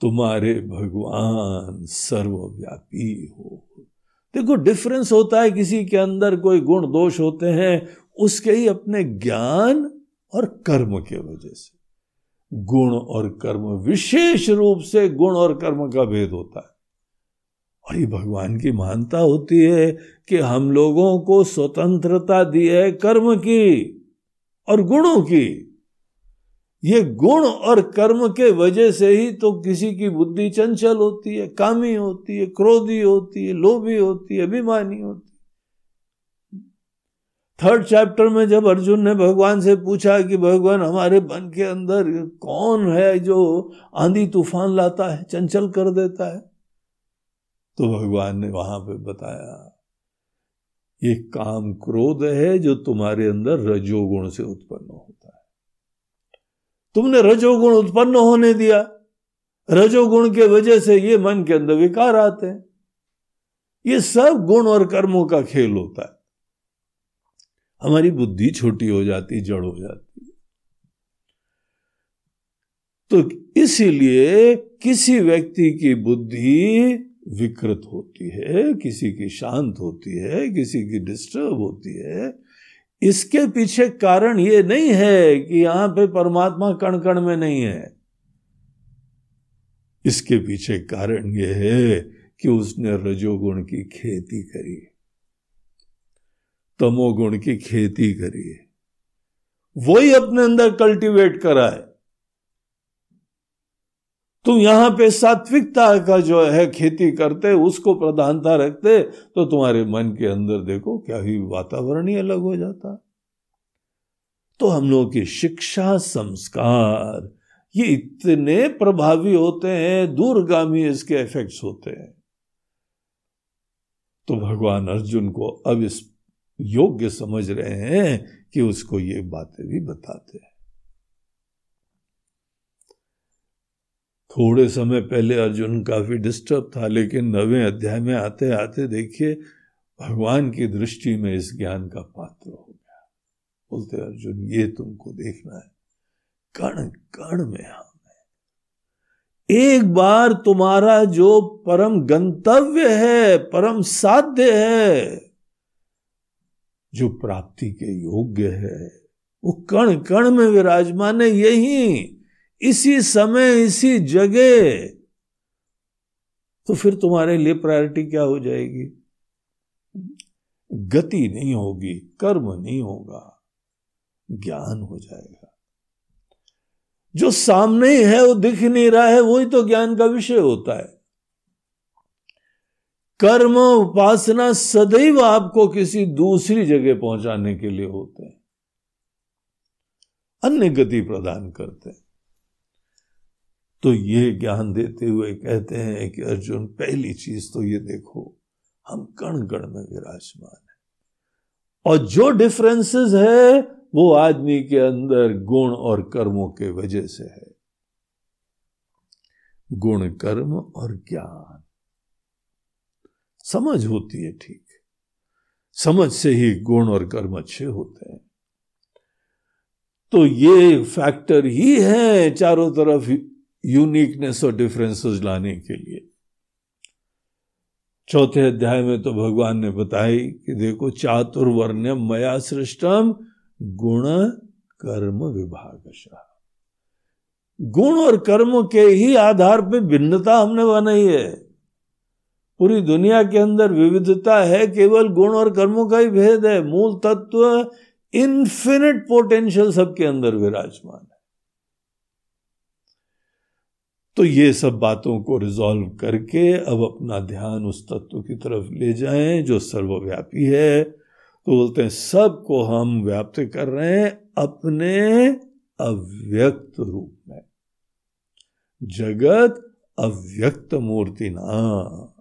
तुम्हारे भगवान सर्वव्यापी हो। देखो डिफरेंस होता है किसी के अंदर, कोई गुण दोष होते हैं, उसके ही अपने ज्ञान और कर्म के वजह से। गुण और कर्म विशेष रूप से गुण और कर्म का भेद होता है। और ये भगवान की मानता होती है कि हम लोगों को स्वतंत्रता दी है कर्म की और गुणों की। ये गुण और कर्म के वजह से ही तो किसी की बुद्धि चंचल होती है, कामी होती है, क्रोधी होती है, लोभी होती है, अभिमानी होती है। थर्ड चैप्टर में जब अर्जुन ने भगवान से पूछा कि भगवान हमारे मन के अंदर कौन है जो आंधी तूफ़ान लाता है, चंचल कर देता है? तो भगवान ने वहाँ पे बताया, ये काम क्रोध है जो तुम्हारे अंदर रजोगुण से उत्पन्न हो। तुमने रजोगुण उत्पन्न होने दिया। रजोगुण के वजह से ये मन के अंदर विकार आते हैं। ये सब गुण और कर्मों का खेल होता है। हमारी बुद्धि छोटी हो जाती, जड़ हो जाती। तो इसीलिए किसी व्यक्ति की बुद्धि विकृत होती है, किसी की शांत होती है, किसी की डिस्टर्ब होती है इसके पीछे कारण ये नहीं है कि यहाँ पे परमात्मा कण कण में नहीं है। इसके पीछे कारण ये है कि उसने रजोगुण की खेती करी। तमोगुण की खेती करी। वही अपने अंदर कल्टीवेट करा है तुम यहाँ पे सात्विकता का जो है खेती करते, उसको प्रधानता रखते तो तुम्हारे मन के अंदर देखो क्या ही वातावरण ही अलग हो जाता। तो हम लोगों की शिक्षा संस्कार, ये इतने प्रभावी होते हैं, दूरगामी इसके इफेक्ट्स होते हैं। तो भगवान अर्जुन को अब इस योग्य समझ रहे हैं कि उसको ये बातें भी बताते हैं। थोड़े समय पहले अर्जुन काफ़ी डिस्टर्ब था, लेकिन नवे अध्याय में आते आते देखिए, भगवान की दृष्टि में इस ज्ञान का पात्र हो गया। बोलते अर्जुन, ये तुमको देखना है। कण कण में हम है एक बार तुम्हारा जो परम गंतव्य है, परम साध्य है, जो प्राप्ति के योग्य है, वो कण कण में विराजमान है, यही इसी समय, इसी जगह तो फिर तुम्हारे लिए प्रायोरिटी क्या हो जाएगी? गति नहीं होगी, कर्म नहीं होगा, ज्ञान हो जाएगा। जो सामने ही है, वो दिख नहीं रहा है, वही तो ज्ञान का विषय होता है। कर्म उपासना सदैव आपको किसी दूसरी जगह पहुँचाने के लिए होते हैं। अन्य गति प्रदान करते हैं। तो ये ज्ञान देते हुए कहते हैं कि अर्जुन, पहली चीज़ तो ये देखो, हम कण कण में विराजमान है। और जो डिफरेंसेस है, वो आदमी के अंदर गुण और कर्मों के वजह से है। गुण, कर्म और ज्ञान। समझ होती है ठीक। समझ से ही गुण और कर्म अच्छे होते हैं। तो ये फैक्टर ही है चारों तरफ़ यूनिकनेस और डिफरेंसेस लाने के लिए। चौथे अध्याय में तो भगवान ने बताई कि देखो चातुर्वर्ण मया सृष्टम गुण कर्म विभाग गुण और कर्म के ही आधार पे भिन्नता हमने बनाई है। पूरी दुनिया के अंदर विविधता है, केवल गुण और कर्मों का ही भेद है। मूल तत्व इन्फिनिट पोटेंशियल सबके अंदर विराजमान है तो ये सब बातों को रिजॉल्व करके अब अपना ध्यान उस तत्व की तरफ़ ले जाएँ, जो सर्वव्यापी है। तो बोलते हैं, सबको हम व्याप्त कर रहे हैं अपने अव्यक्त रूप में। जगत अव्यक्त मूर्ति ना।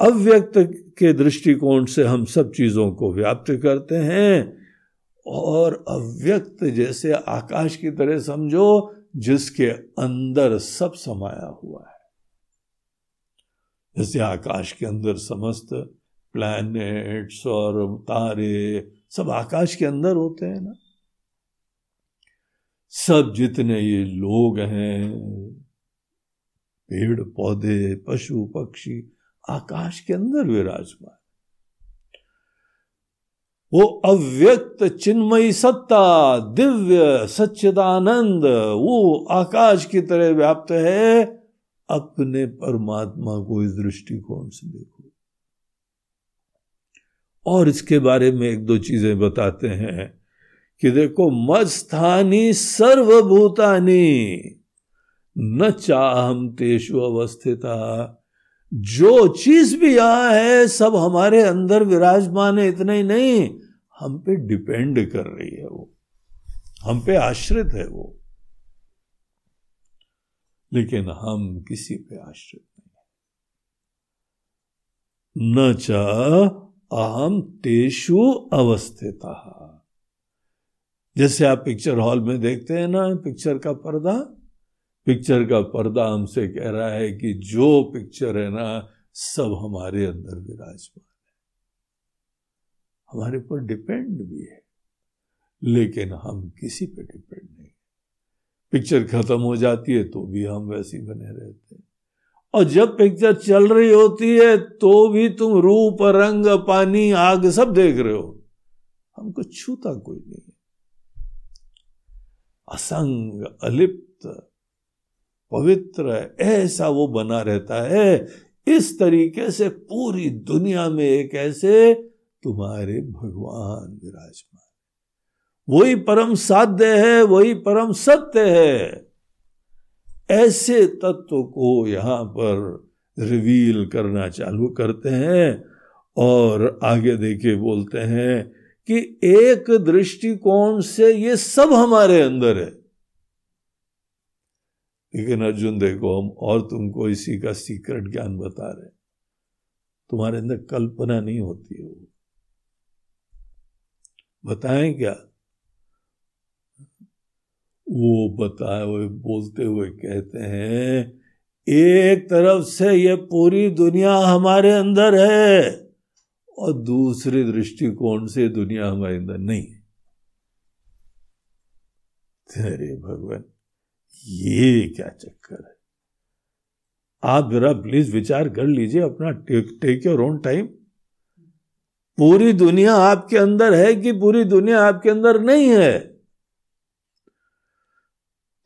अव्यक्त के दृष्टिकोण से हम सब चीज़ों को व्याप्त करते हैं। और अव्यक्त जैसे आकाश की तरह समझो जिसके अंदर सब समाया हुआ है। जैसे आकाश के अंदर समस्त प्लैनेट्स और तारे सब आकाश के अंदर होते हैं ना। सब जितने ये लोग हैं, पेड़, पौधे, पशु, पक्षी, आकाश के अंदर विराजमान। वो अव्यक्त चिन्मयी सत्ता, दिव्य सच्चिदानंद, वो आकाश की तरह व्याप्त है। अपने परमात्मा को इस दृष्टिकोण से देखो। और इसके बारे में एक दो चीज़ें बताते हैं कि देखो मस्थानी सर्वभूतानी, न चाहम तेषु अवस्थिता। जो चीज़ भी यहाँ है, सब हमारे अंदर विराजमान है, इतना ही नहीं। हम पे डिपेंड कर रही है वो। हम पे आश्रित है वो। लेकिन हम किसी पे आश्रित नहीं। न च अहम तेषु अवस्थित। जैसे आप पिक्चर हॉल में देखते हैं ना पिक्चर का पर्दा? पिक्चर का पर्दा हमसे कह रहा है कि जो पिक्चर है ना, सब हमारे अंदर विराजमान हमारे ऊपर डिपेंड भी है। लेकिन हम किसी पे डिपेंड नहीं। पिक्चर खत्म हो जाती है तो भी हम वैसे बने रहते हैं। और जब पिक्चर चल रही होती है तो भी तुम रूप, रंग, पानी, आग सब देख रहे हो। हमको छूता कोई नहीं असंग, अलिप्त, पवित्र, ऐसा वो बना रहता है। इस तरीके से पूरी दुनिया में एक ऐसे तुम्हारे भगवान विराजमान। वही परम साध्य है, वही परम सत्य है। ऐसे तत्व को यहाँ पर रिवील करना चालू करते हैं और आगे देखे बोलते हैं कि एक दृष्टिकोण से ये सब हमारे अंदर है। लेकिन अर्जुन, देखो, हम और तुमको इसी का सीक्रेट ज्ञान बता रहे तुम्हारे अंदर कल्पना नहीं होती है बताएँ क्या? वो बताए हुए, बोलते हुए कहते हैं, एक तरफ़ से ये पूरी दुनिया हमारे अंदर है और दूसरे दृष्टिकोण से दुनिया हमारे अंदर नहीं अरे भगवान, ये क्या चक्कर है? आप जरा प्लीज़ विचार कर लीजिए अपना, take take your own time. पूरी दुनिया आपके अंदर है कि पूरी दुनिया आपके अंदर नहीं है?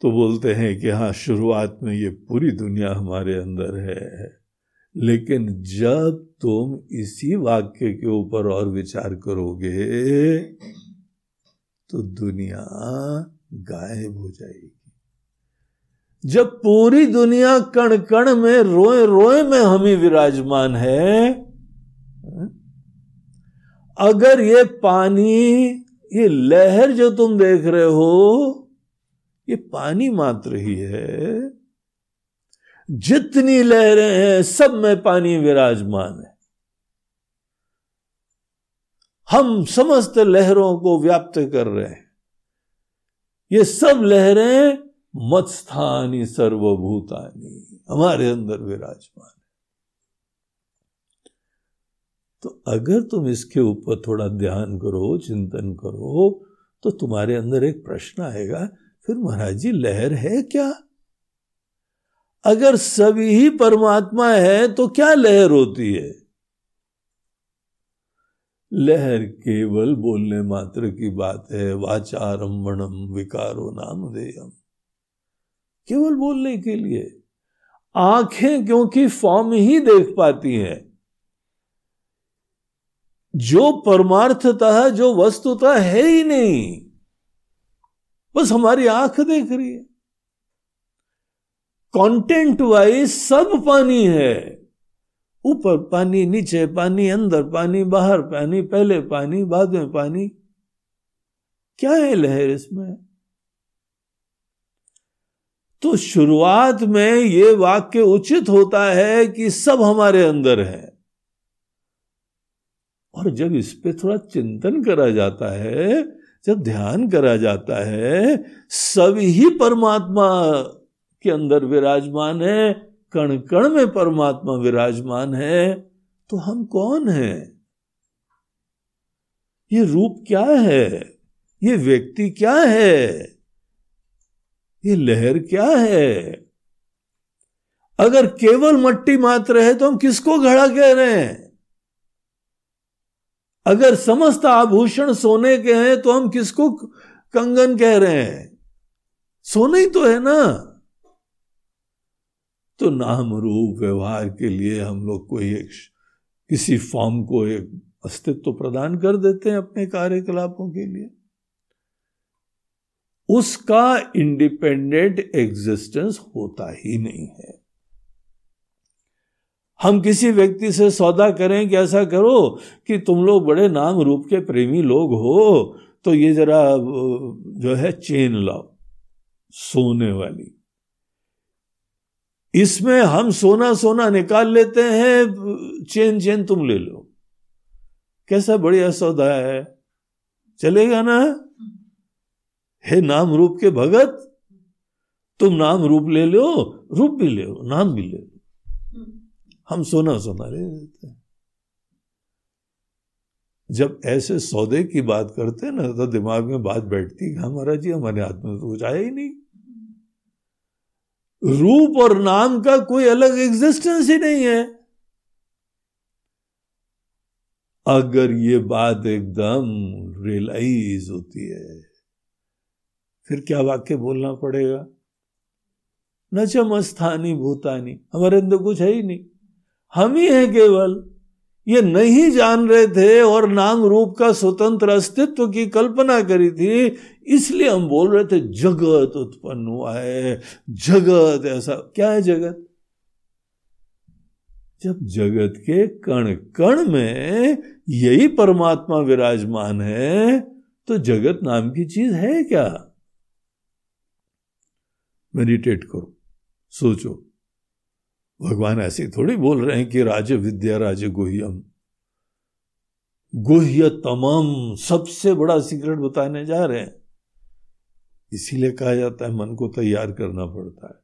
तो बोलते हैं कि हाँ शुरुआत में ये पूरी दुनिया हमारे अंदर है। लेकिन जब तुम इसी वाक्य के ऊपर और विचार करोगे तो दुनिया गायब हो जाएगी। जब पूरी दुनिया कण कण में रोए रोए में हम ही विराजमान है अगर ये पानी, ये लहर जो तुम देख रहे हो, ये पानी मात्र ही है। जितनी लहरें हैं, सब में पानी विराजमान है। हम समस्त लहरों को व्याप्त कर रहे हैं। ये सब लहरें मत्स्थानी सर्वभूतानी, हमारे अंदर विराजमान। तो अगर तुम इसके ऊपर थोड़ा ध्यान करो, चिंतन करो तो तुम्हारे अंदर एक प्रश्न आएगा, फिर महाराज जी, लहर है क्या? अगर सभी ही परमात्मा है तो क्या लहर होती है? लहर केवल बोलने मात्र की बात है वाचारम्भणम विकारो नाम देयम केवल बोलने के लिए। आँखें क्योंकि फॉर्म ही देख पाती हैं जो परमार्थता, जो वस्तुता है ही नहीं, बस हमारी आँख देख रही है। कंटेंट वाइज सब पानी है। ऊपर पानी, नीचे पानी, अंदर पानी, बाहर पानी, पहले पानी, बाद में पानी। क्या है लहर इसमें? तो शुरुआत में यह वाक्य उचित होता है कि सब हमारे अंदर है। और जब इस पे थोड़ा चिंतन करा जाता है, जब ध्यान करा जाता है सभी परमात्मा के अंदर विराजमान है कण कण में परमात्मा विराजमान है तो हम कौन हैं? ये रूप क्या है? ये व्यक्ति क्या है? ये लहर क्या है? अगर केवल मट्टी मात्र है तो हम किसको घड़ा कह रहे हैं? अगर समस्त आभूषण सोने के हैं तो हम किसको कंगन कह रहे हैं? सोने ही तो है ना। तो नाम रूप व्यवहार के लिए हम लोग कोई एक किसी फॉर्म को एक अस्तित्व प्रदान कर देते हैं अपने कार्यकलापों के लिए। उसका इंडिपेंडेंट एग्जिस्टेंस होता ही नहीं है। हम किसी व्यक्ति से सौदा करें कि ऐसा करो कि तुम लोग बड़े नाम रूप के प्रेमी लोग हो। तो ये जरा जो है, चेन लाओ, सोने वाली। इसमें हम सोना सोना निकाल लेते हैं चेन चेन तुम ले लो। कैसा बढ़िया सौदा है। चलेगा ना? हे नाम रूप के भगत, तुम नाम रूप ले लो, रूप भी ले लो, नाम भी ले लो। सोना सोना ले लेते हैं। जब ऐसे सौदे की बात करते हैं ना तो दिमाग में बात बैठती है हमारा जी, हमारे हाथ में तो कुछ आया ही नहीं। रूप और नाम का कोई अलग एग्जिस्टेंस ही नहीं है। अगर ये बात एकदम रियलाइज़ होती है, फिर क्या वाक्य बोलना पड़ेगा? न चमस्थानी भूतानी, हमारे अंदर कुछ है ही नहीं। हम ही हैं केवल। ये नहीं जान रहे थे और नाम रूप का स्वतंत्र अस्तित्व की कल्पना करी थी, इसलिए हम बोल रहे थे, जगत उत्पन्न हुआ है, जगत ऐसा। क्या है जगत? जब जगत के कण कण में यही परमात्मा विराजमान है तो जगत नाम की चीज़ है क्या? मेडिटेट करो, सोचो। भगवान ऐसे थोड़ी बोल रहे हैं कि राज विद्या, राज गुह्यम। गुह्य तमाम सबसे बड़ा सीक्रेट बताने जा रहे हैं। इसीलिए कहा जाता है मन को तैयार करना पड़ता है।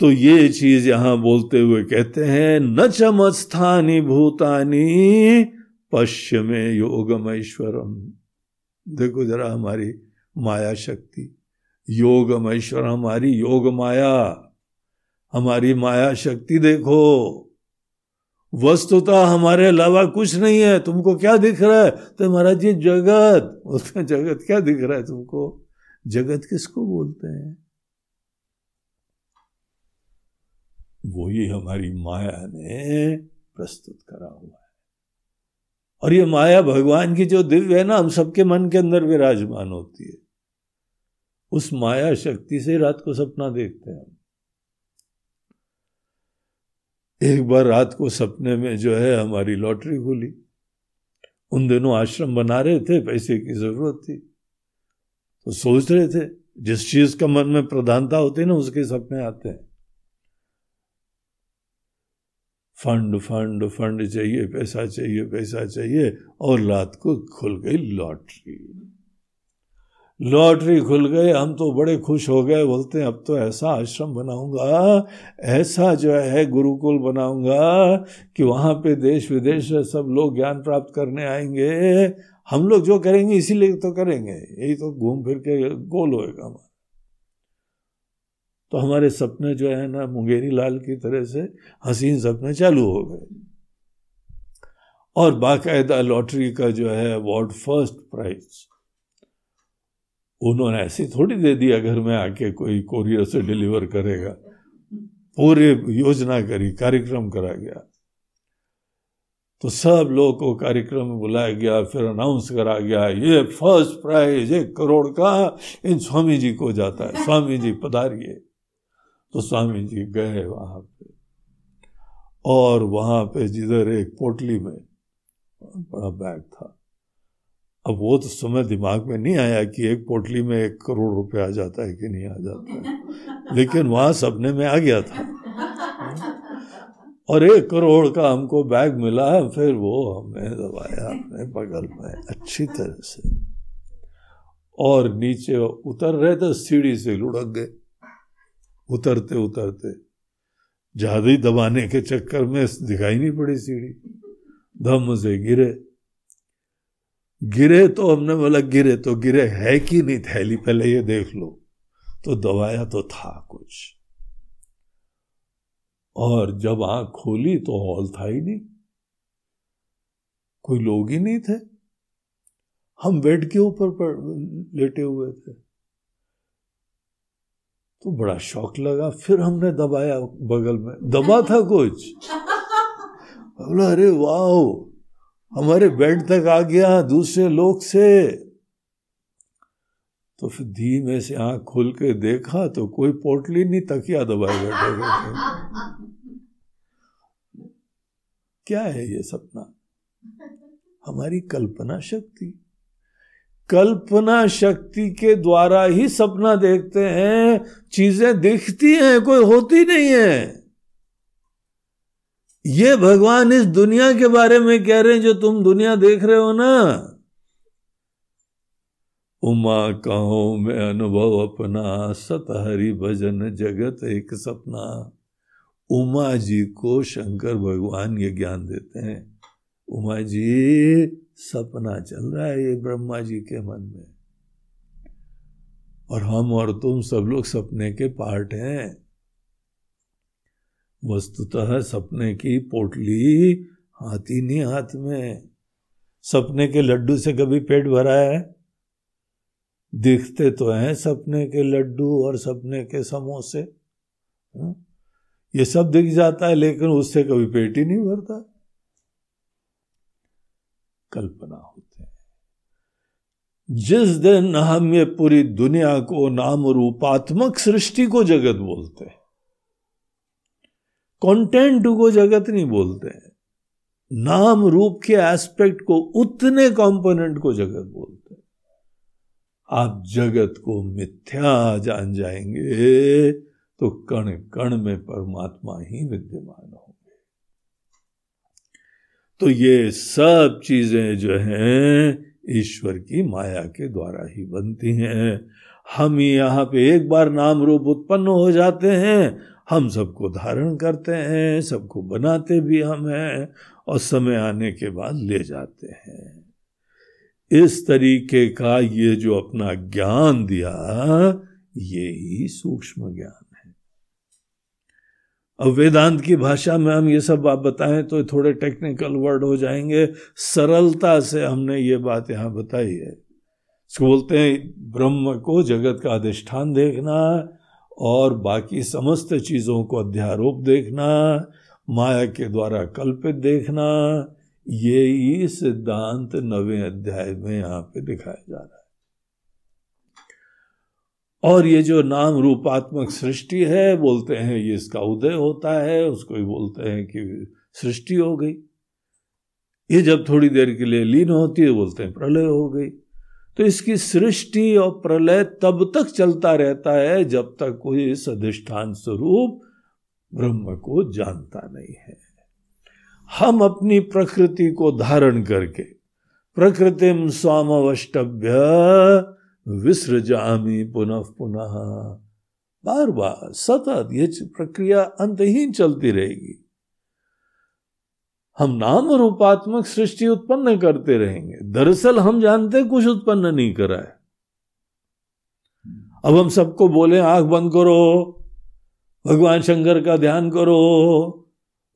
तो ये चीज़ यहाँ बोलते हुए कहते हैं, न चमस्थानी भूतानी पश्चिमे योगमेश्वरम। देखो जरा हमारी माया शक्ति। योगमेश्वर, हमारी योग माया। हमारी माया शक्ति देखो। वस्तुता हमारे अलावा कुछ नहीं है। तुमको क्या दिख रहा है? तो महाराज जी, जगत। उसमें जगत क्या दिख रहा है तुमको? जगत किसको बोलते हैं? वो वही हमारी माया ने प्रस्तुत करा हुआ है। और ये माया भगवान की जो दिव्य है ना, हम सबके मन के अंदर विराजमान होती है। उस माया शक्ति से रात को सपना देखते हैं हम। एक बार रात को सपने में जो है हमारी लॉटरी खुली। उन दिनों आश्रम बना रहे थे, पैसे की ज़रूरत थी। तो सोच रहे थे, जिस चीज़ का मन में प्रधानता होती है ना, उसके सपने आते हैं। फंड फंड फंड चाहिए, पैसा चाहिए पैसा चाहिए, और रात को खुल गई लॉटरी। लॉटरी खुल गए हम तो बड़े खुश हो गए, बोलते हैं, अब तो ऐसा आश्रम बनाऊँगा, ऐसा जो है गुरुकुल बनाऊँगा कि वहाँ पे देश विदेश से सब लोग ज्ञान प्राप्त करने आएँगे। हम लोग जो करेंगे, इसीलिए तो करेंगे। यही तो घूम फिर के गोल होएगा हमारा। तो हमारे सपने जो है ना, मुंगेरी लाल की तरह से हसीन सपने चालू हो गए। और बाकायदा लॉटरी का जो है, अवार्ड, फ़र्स्ट प्राइज। उन्होंने ऐसी थोड़ी दे दिया घर में आके कोई कोरियर से डिलीवर करेगा। पूरे योजना करी, कार्यक्रम करा गया। तो सब लोगों को कार्यक्रम में बुलाया गया, फिर अनाउंस करा गया, ये फ़र्स्ट प्राइज एक करोड़ का, इन स्वामी जी को जाता है। स्वामी जी पधारिए। तो स्वामी जी गए वहाँ पे। और वहाँ पे जिधर एक पोटली में, बड़ा बैग था। अब वो तो समय दिमाग में नहीं आया कि एक पोटली में एक करोड़ रुपए आ जाता है कि नहीं आ जाता है। लेकिन वहाँ सपने में आ गया था। और एक करोड़ का हमको बैग मिला, फिर वो हमने दबाया अपने बगल में अच्छी तरह से। और नीचे उतर रहे थे, सीढ़ी से लुढ़क गए। उतरते उतरते ज़्यादा ही दबाने के चक्कर में दिखाई नहीं पड़ी सीढ़ी। धम से गिरे। गिरे तो हमने बोला गिरे तो गिरे है कि नहीं थैली? पहले ये देख लो। तो दबाया तो था कुछ। और जब आँख खोली तो हॉल था ही नहीं। कोई लोग ही नहीं थे। हम बेड के ऊपर लेटे हुए थे। तो बड़ा शौक लगा। फिर हमने दबाया बगल में। दबा था कुछ? बोला अरे वाह! हमारे बेड तक आ गया दूसरे लोग से। तो फिर धीमे से आँख खोल के देखा तो कोई पोटली नहीं, तकिया दबाए बैठे बैठे क्या है ये सपना? हमारी कल्पना शक्ति। कल्पना शक्ति के द्वारा ही सपना देखते हैं, चीज़ें दिखती हैं, कोई होती नहीं है। ये भगवान इस दुनिया के बारे में कह रहे हैं जो तुम दुनिया देख रहे हो ना। उमा कहो, मैं अनुभव अपना सत हरि भजन जगत एक सपना। उमा जी को शंकर भगवान ये ज्ञान देते हैं। उमा जी, सपना चल रहा है ये ब्रह्मा जी के मन में। और हम और तुम सब लोग सपने के पार्ट हैं। वस्तुतः सपने की पोटली हाथी नहीं हाथ में। सपने के लड्डू से कभी पेट भरा है? दिखते तो हैं सपने के लड्डू और सपने के समोसे। हाँ? ये सब दिख जाता है, लेकिन उससे कभी पेट ही नहीं भरता। कल्पना होते हैं। जिस दिन हम ये पूरी दुनिया को नाम रूपात्मक सृष्टि को जगत बोलते हैं कंटेंट को जगत नहीं बोलते हैं। नाम, रूप के एस्पेक्ट को, उतने कंपोनेंट को जगत बोलते हैं। आप जगत को मिथ्या जान जाएँगे तो कण कण में परमात्मा ही विद्यमान होंगे। तो ये सब चीज़ें जो हैं, ईश्वर की माया के द्वारा ही बनती हैं। हम यहाँ पे एक बार नाम, रूप उत्पन्न हो जाते हैं हम सबको धारण करते हैं, सबको बनाते भी हम हैं और समय आने के बाद ले जाते हैं। इस तरीके का ये जो अपना ज्ञान दिया, ये ही सूक्ष्म ज्ञान है। अब वेदांत की भाषा में हम ये सब आप बताएँ तो थोड़े टेक्निकल वर्ड हो जाएँगे। सरलता से हमने ये बात यहाँ बताई है। इसको बोलते हैं, ब्रह्म को जगत का अधिष्ठान देखना और बाकी समस्त चीज़ों को अध्यारोप देखना, माया के द्वारा कल्पित देखना, ये ही सिद्धांत नवे अध्याय में यहाँ पे दिखाया जा रहा है। और ये जो नाम रूपात्मक सृष्टि है, बोलते हैं ये इसका उदय होता है, उसको ही बोलते हैं कि सृष्टि हो गई। ये जब थोड़ी देर के लिए लीन होती है, बोलते हैं प्रलय हो गई। तो इसकी सृष्टि और प्रलय तब तक चलता रहता है जब तक कोई इस अधिष्ठान स्वरूप ब्रह्म को जानता नहीं है। हम अपनी प्रकृति को धारण करके प्रकृतिम स्वाम अवष्टभ्य विसृजामी पुनः पुनः। बार बार सतत ये प्रक्रिया अंतहीन चलती रहेगी। हम नाम रूपात्मक सृष्टि उत्पन्न करते रहेंगे। दरअसल हम जानते कुछ उत्पन्न नहीं करा है। अब हम सबको बोले, आँख बंद करो, भगवान शंकर का ध्यान करो,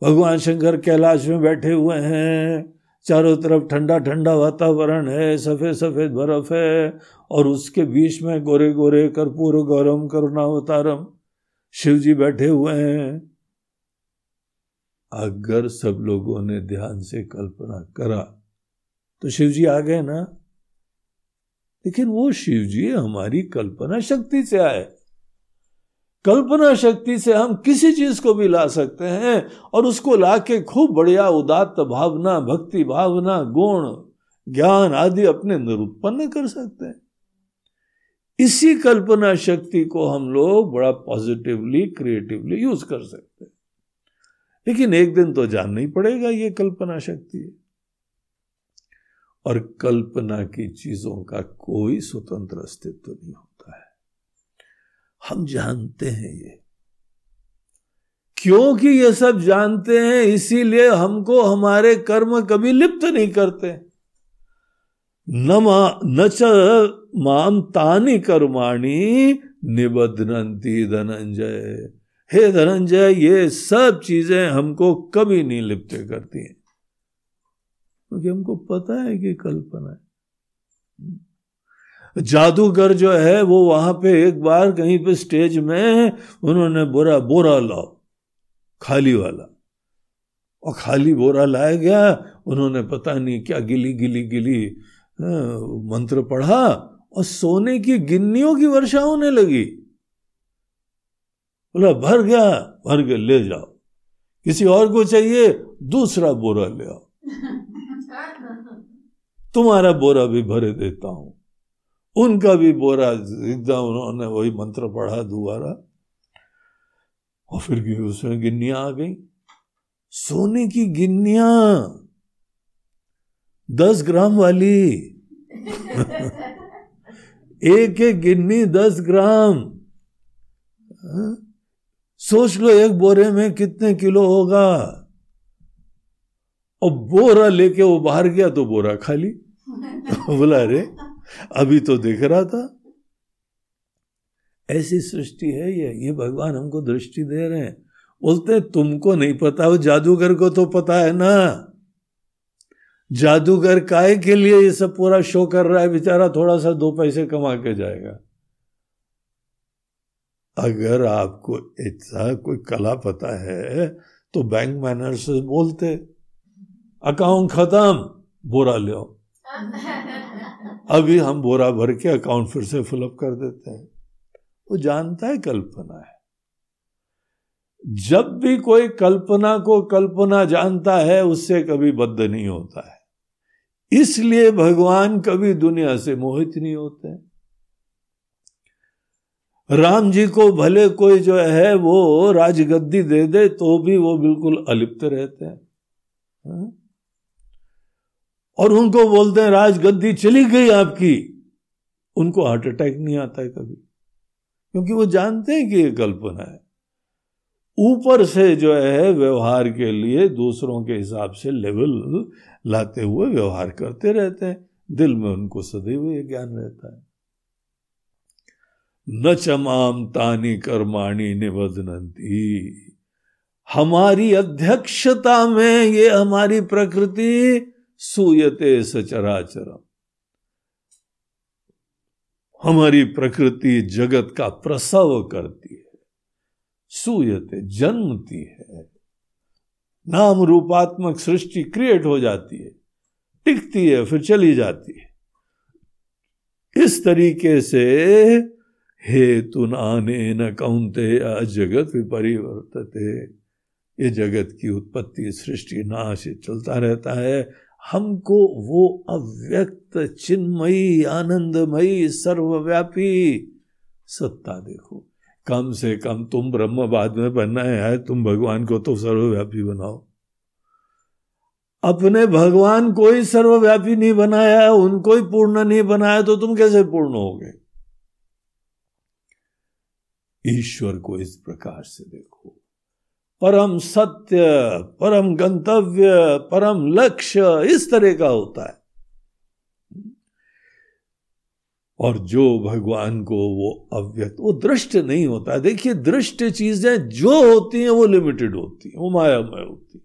भगवान शंकर कैलाश में बैठे हुए हैं, चारों तरफ़ ठंडा ठंडा वातावरण है, सफ़ेद सफ़ेद बर्फ़ है, और उसके बीच में गोरे गोरे कर्पूर, गौरम, करुणावतारम, शिव जी बैठे हुए हैं अगर सब लोगों ने ध्यान से कल्पना करा तो शिव जी आ गए ना? लेकिन वो शिव जी हमारी कल्पना शक्ति से आए। कल्पना शक्ति से हम किसी चीज़ को भी ला सकते हैं और उसको लाके खूब बढ़िया उदात्त भावना, भक्ति भावना, गुण, ज्ञान आदि अपने अंदर उत्पन्न कर सकते हैं। इसी कल्पना शक्ति को हम लोग बड़ा पॉजिटिवली क्रिएटिवली यूज़ कर सकते लेकिन एक दिन तो जानना ही पड़ेगा ये कल्पना शक्ति है। और कल्पना की चीज़ों का कोई स्वतंत्र अस्तित्व नहीं होता है। हम जानते हैं ये। क्योंकि ये सब जानते हैं, इसीलिए हमको हमारे कर्म कभी लिप्त नहीं करते। न न च माम तानी कर्माणी निबद्धनती धनंजय। हे धनंजय, ये सब चीज़ें हमको कभी नहीं लिप्त करती हैं। क्योंकि तो हमको पता है कि कल्पना है। जादूगर जो है, वो वहाँ पे एक बार कहीं पे स्टेज में उन्होंने बोरा बोरा लाओ, खाली वाला। और खाली बोरा लाया गया, उन्होंने पता नहीं क्या गिली गिली गिली मंत्र पढ़ा, और सोने की गिन्नियों की वर्षा होने लगी। बोला, भर गया, भर के ले जाओ। किसी और को चाहिए, दूसरा बोरा ले आओ। तुम्हारा बोरा भी भरे देता हूँ। उनका भी बोरा एकदम उन्होंने वही मंत्र पढ़ा दोबारा। और फिर उसमें गिन्निया आ गई। सोने की गिन्निया। दस ग्राम वाली। एक एक गिन्नी दस ग्राम। हाँ? सोच लो एक बोरे में कितने किलो होगा। और बोरा लेके वो बाहर गया तो बोरा खाली। बोला अरे अभी तो देख रहा था। ऐसी सृष्टि है ये। ये भगवान हमको दृष्टि दे रहे हैं। बोलते तुमको नहीं पता वो जादूगर को तो पता है ना। जादूगर काय के लिए ये सब पूरा शो कर रहा है? बेचारा थोड़ा सा दो पैसे कमा के जाएगा। अगर आपको इतना कोई कला पता है तो बैंक मैनर से बोलते अकाउंट खत्म बोरा ले अभी हम बोरा भर के अकाउंट फिर से फिलअप कर देते हैं। वो जानता है कल्पना है। जब भी कोई कल्पना को कल्पना जानता है उससे कभी बद्ध नहीं होता है। इसलिए भगवान कभी दुनिया से मोहित नहीं होते। राम जी को भले कोई जो है वो राजगद्दी दे दे तो भी वो बिल्कुल अलिप्त रहते हैं। हाँ? और उनको बोलते हैं, राजगद्दी चली गई आपकी। उनको हार्ट अटैक नहीं आता है कभी। क्योंकि वो जानते हैं कि ये कल्पना है। ऊपर से जो है व्यवहार के लिए दूसरों के हिसाब से लेवल लाते हुए व्यवहार करते रहते हैं। दिल में उनको सदैव ये ज्ञान रहता है। न चमाम तानी कर्माणी निबदनती हमारी अध्यक्षता में ये हमारी प्रकृति सूयते सचराचरम हमारी प्रकृति जगत का प्रसव करती है, सूयते, जन्मती है। नाम रूपात्मक सृष्टि क्रिएट हो जाती है, टिकती है, फिर चली जाती है। इस तरीके से हेतु नाने न कौनते जगत विपरिवर्तते। ये जगत की उत्पत्ति, सृष्टि, नाश चलता रहता है। हमको वो अव्यक्त, चिन्मयी, आनंदमयी, सर्वव्यापी सत्ता देखो। कम से कम तुम ब्रह्म बाद में बनना है, तुम भगवान को तो सर्वव्यापी बनाओ। अपने भगवान को ही सर्वव्यापी नहीं बनाया, उनको ही पूर्ण नहीं बनाया तो तुम कैसे पूर्ण हो गए ईश्वर को इस प्रकार से देखो। परम सत्य, परम गंतव्य, परम लक्ष्य इस तरह का होता है। और जो भगवान को वो अव्यक्त, वो दृष्ट नहीं होता। है देखिए, दृष्ट चीज़ें जो होती हैं, वो लिमिटेड होती हैं, वो मायामय होती है।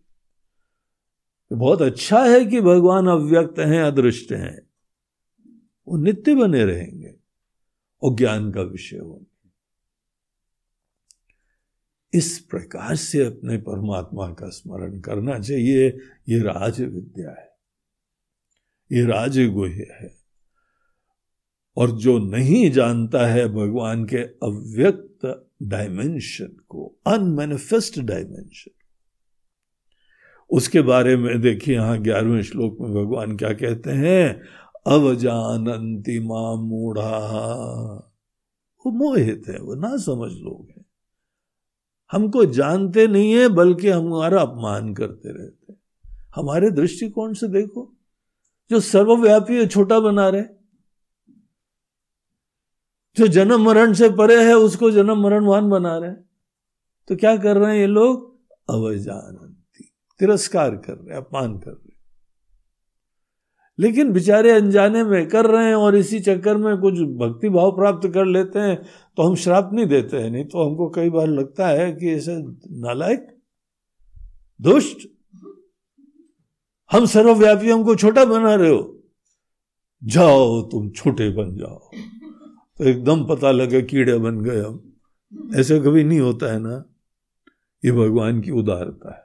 तो बहुत अच्छा है कि भगवान अव्यक्त हैं, अदृष्ट हैं। वो नित्य बने रहेंगे। और ज्ञान का विषय होंगे। इस प्रकार से अपने परमात्मा का स्मरण करना चाहिए। ये राज विद्या है। ये राजगुह्य है। और जो नहीं जानता है भगवान के अव्यक्त डायमेंशन को अनमेनिफेस्ट डायमेंशन उसके बारे में देखिए यहाँ ग्यारहवें श्लोक में भगवान क्या कहते हैं? अवजानंती माँ मूढ़ा। वो मोहित है, वो ना समझ लोग हैं। हमको जानते नहीं है, बल्कि हमारा अपमान करते रहते हैं। हमारे दृष्टिकोण से देखो, जो सर्वव्यापी है छोटा बना रहे। जो जन्म मरण से परे है, उसको जन्म मरणवान बना रहे तो क्या कर रहे हैं ये लोग? अवजानती। तिरस्कार कर रहे अपमान कर रहे लेकिन बेचारे अनजाने में कर रहे हैं और इसी चक्कर में कुछ भक्ति भाव प्राप्त कर लेते हैं तो हम श्राप नहीं देते हैं। नहीं तो हमको कई बार लगता है कि ऐसे नालायक, दुष्ट, हम सर्वव्यापी, हमको छोटा बना रहे हो। जाओ, तुम छोटे बन जाओ। तो एकदम पता लगे कीड़े बन गए हम। ऐसे कभी नहीं होता है ना? ये भगवान की उदारता है।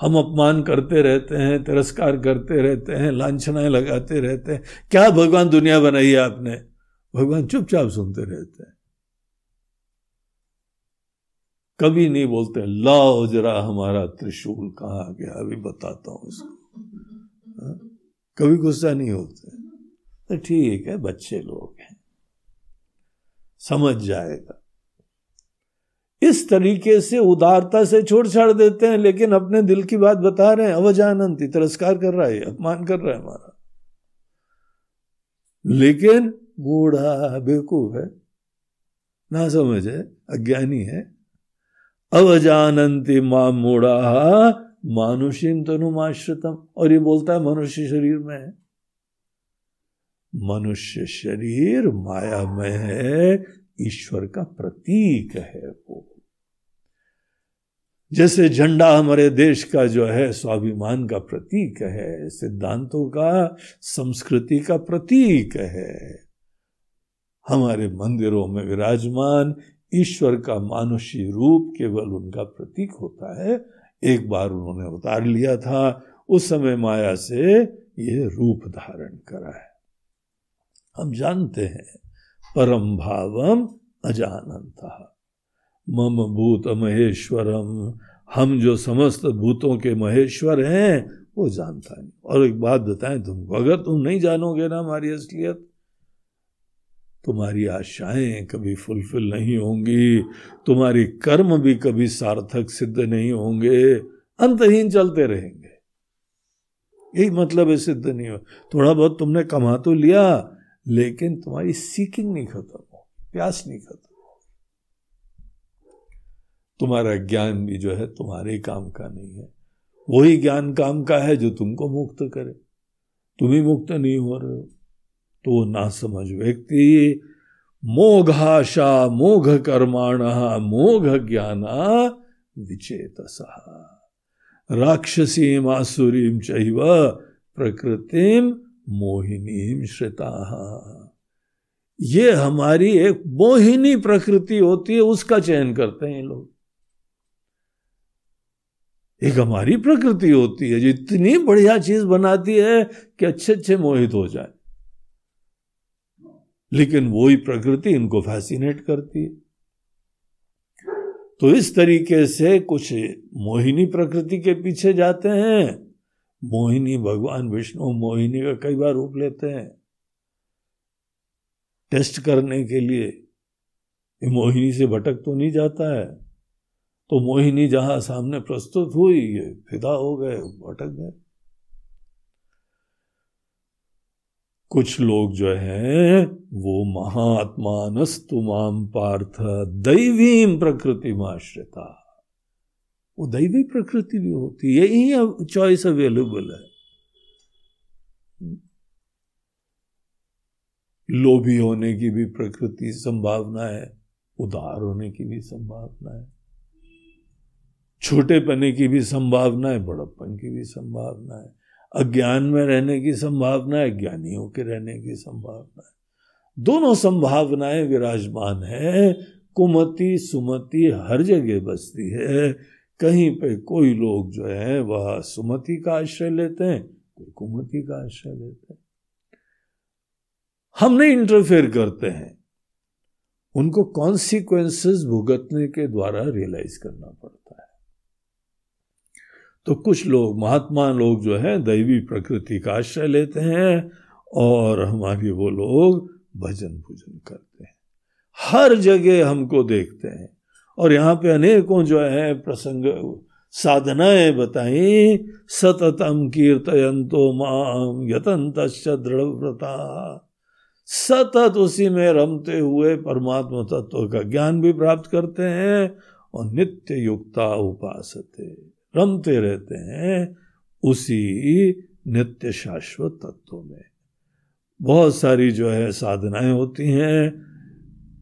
हम अपमान करते रहते हैं, तिरस्कार करते रहते हैं, लाछनाएँ लगाते रहते हैं। क्या भगवान दुनिया बनाई है आपने? भगवान चुपचाप सुनते रहते हैं। कभी नहीं बोलते, लाओ जरा हमारा त्रिशूल कहा गया, अभी बताता हूँ इसको। हाँ? कभी गुस्सा नहीं होते। तो ठीक है, बच्चे लोग हैं। समझ जाएगा। इस तरीके से उदारता से छोड़ छाड़ देते हैं, लेकिन अपने दिल की बात बता रहे हैं, अवजानंती, तिरस्कार कर रहा है अपमान कर रहा है हमारा। लेकिन बूढ़ा बेवकूफ़ है, ना समझ है, अज्ञानी है। अवजानंती माँ मूढ़ा मानुषिम तनुमाश्रितम और ये बोलता है मनुष्य शरीर में। है मनुष्य शरीर माया में है, ईश्वर का प्रतीक है वो। जैसे झंडा हमारे देश का जो है स्वाभिमान का प्रतीक है, सिद्धांतों का, संस्कृति का प्रतीक है। हमारे मंदिरों में विराजमान ईश्वर का मानुषी रूप केवल उनका प्रतीक होता है। एक बार उन्होंने उतार लिया था, उस समय माया से ये रूप धारण करा है। हम जानते हैं, परम भावम अजानंत। मम भूत महेश्वरम। हम जो समस्त भूतों के महेश्वर हैं, वो जानता नहीं। और एक बात बताएँ तुमको, अगर तुम नहीं जानोगे ना हमारी असलियत, तुम्हारी आशाएँ कभी फुलफिल नहीं होंगी, तुम्हारी कर्म भी कभी सार्थक सिद्ध नहीं होंगे, अंतहीन चलते रहेंगे। यही मतलब है सिद्ध नहीं हो। थोड़ा बहुत तुमने कमा तो लिया, लेकिन तुम्हारी सीकिंग नहीं खत्म हो, प्यास नहीं खत्म तुम्हारा ज्ञान भी जो है तुम्हारे काम का नहीं है। वही ज्ञान काम का है जो तुमको मुक्त करे। तुम ही मुक्त नहीं हो रहे हो। तो ना समझ व्यक्ति। मोघाशा मोघ कर्माण मोघ ज्ञान विचेत राक्षसी आसुरीम चैव प्रकृतिम मोहिनी श्रिता। ये हमारी एक मोहिनी प्रकृति होती है, उसका चयन करते हैं लोग। एक हमारी प्रकृति होती है जो इतनी बढ़िया चीज़ बनाती है कि अच्छे अच्छे मोहित हो जाए। लेकिन वो ही प्रकृति इनको फैसिनेट करती है। तो इस तरीके से कुछ मोहिनी प्रकृति के पीछे जाते हैं। मोहिनी भगवान, विष्णु, मोहिनी का कई बार रूप लेते हैं। टेस्ट करने के लिए मोहिनी से भटक तो नहीं जाता है। तो मोहिनी जहाँ सामने प्रस्तुत हुई, ये फिदा हो गए भटक गए। कुछ लोग जो हैं, वो महात्मानस्तुमाम पार्थ दैवीम प्रकृति आश्रिता वो दैवी प्रकृति भी होती है, यही चॉइस अवेलेबल है। लोभी होने की भी प्रकृति संभावना है, उदार होने की भी संभावना है। छोटे पने की भी संभावना है बड़प्पन की भी संभावना है अज्ञान में रहने की संभावना है ज्ञानियों के रहने की संभावना है दोनों संभावनाएँ विराजमान है। कुमति सुमति हर जगह बसती है। कहीं पे कोई लोग जो है, वह सुमति का आश्रय लेते हैं, कोई कुमति का आश्रय लेते हैं। हम नहीं इंटरफेयर करते हैं। उनको कॉन्सिक्वेंसेस भुगतने के द्वारा रियलाइज़ करना पड़ता तो कुछ लोग, महात्मा लोग जो है, दैवी प्रकृति का आश्रय लेते हैं और हमारी वो लोग भजन पूजन करते हैं। हर जगह हमको देखते हैं। और यहाँ पे अनेकों जो है, प्रसंग, साधनाएँ बताई, सततम कीर्तयंतो माम यतंत दृढ़ व्रता सतत उसी में रमते हुए परमात्मा तत्व का ज्ञान भी प्राप्त करते हैं और नित्य युक्ता उपास रमते रहते हैं उसी नित्य शाश्वत तत्व में। बहुत सारी जो है साधनाएँ होती हैं,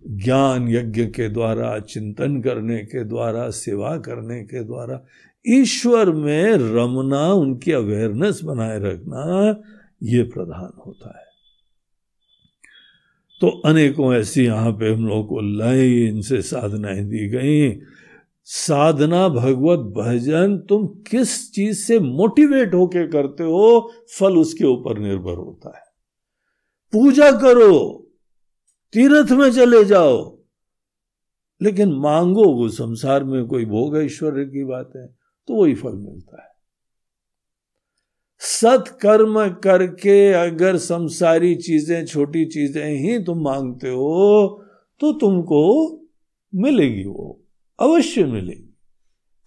ज्ञान यज्ञ के द्वारा, चिंतन करने के द्वारा, सेवा करने के द्वारा। ईश्वर में रमना, उनकी अवेयरनेस बनाए रखना, ये प्रधान होता है। तो अनेकों ऐसी यहाँ पे हम लोगों को लाइन से साधनाएँ दी गई। साधना भगवत भजन तुम किस चीज़ से मोटिवेट होके करते हो? फल उसके ऊपर निर्भर होता है। पूजा करो, तीर्थ में चले जाओ। लेकिन मांगो, वो संसार में कोई भोग ऐश्वर्य की बात है तो वही फल मिलता है। सत्कर्म करके अगर संसारी चीज़ें, छोटी चीज़ें ही तुम मांगते हो तो तुमको मिलेगी वो। अवश्य मिलेगी।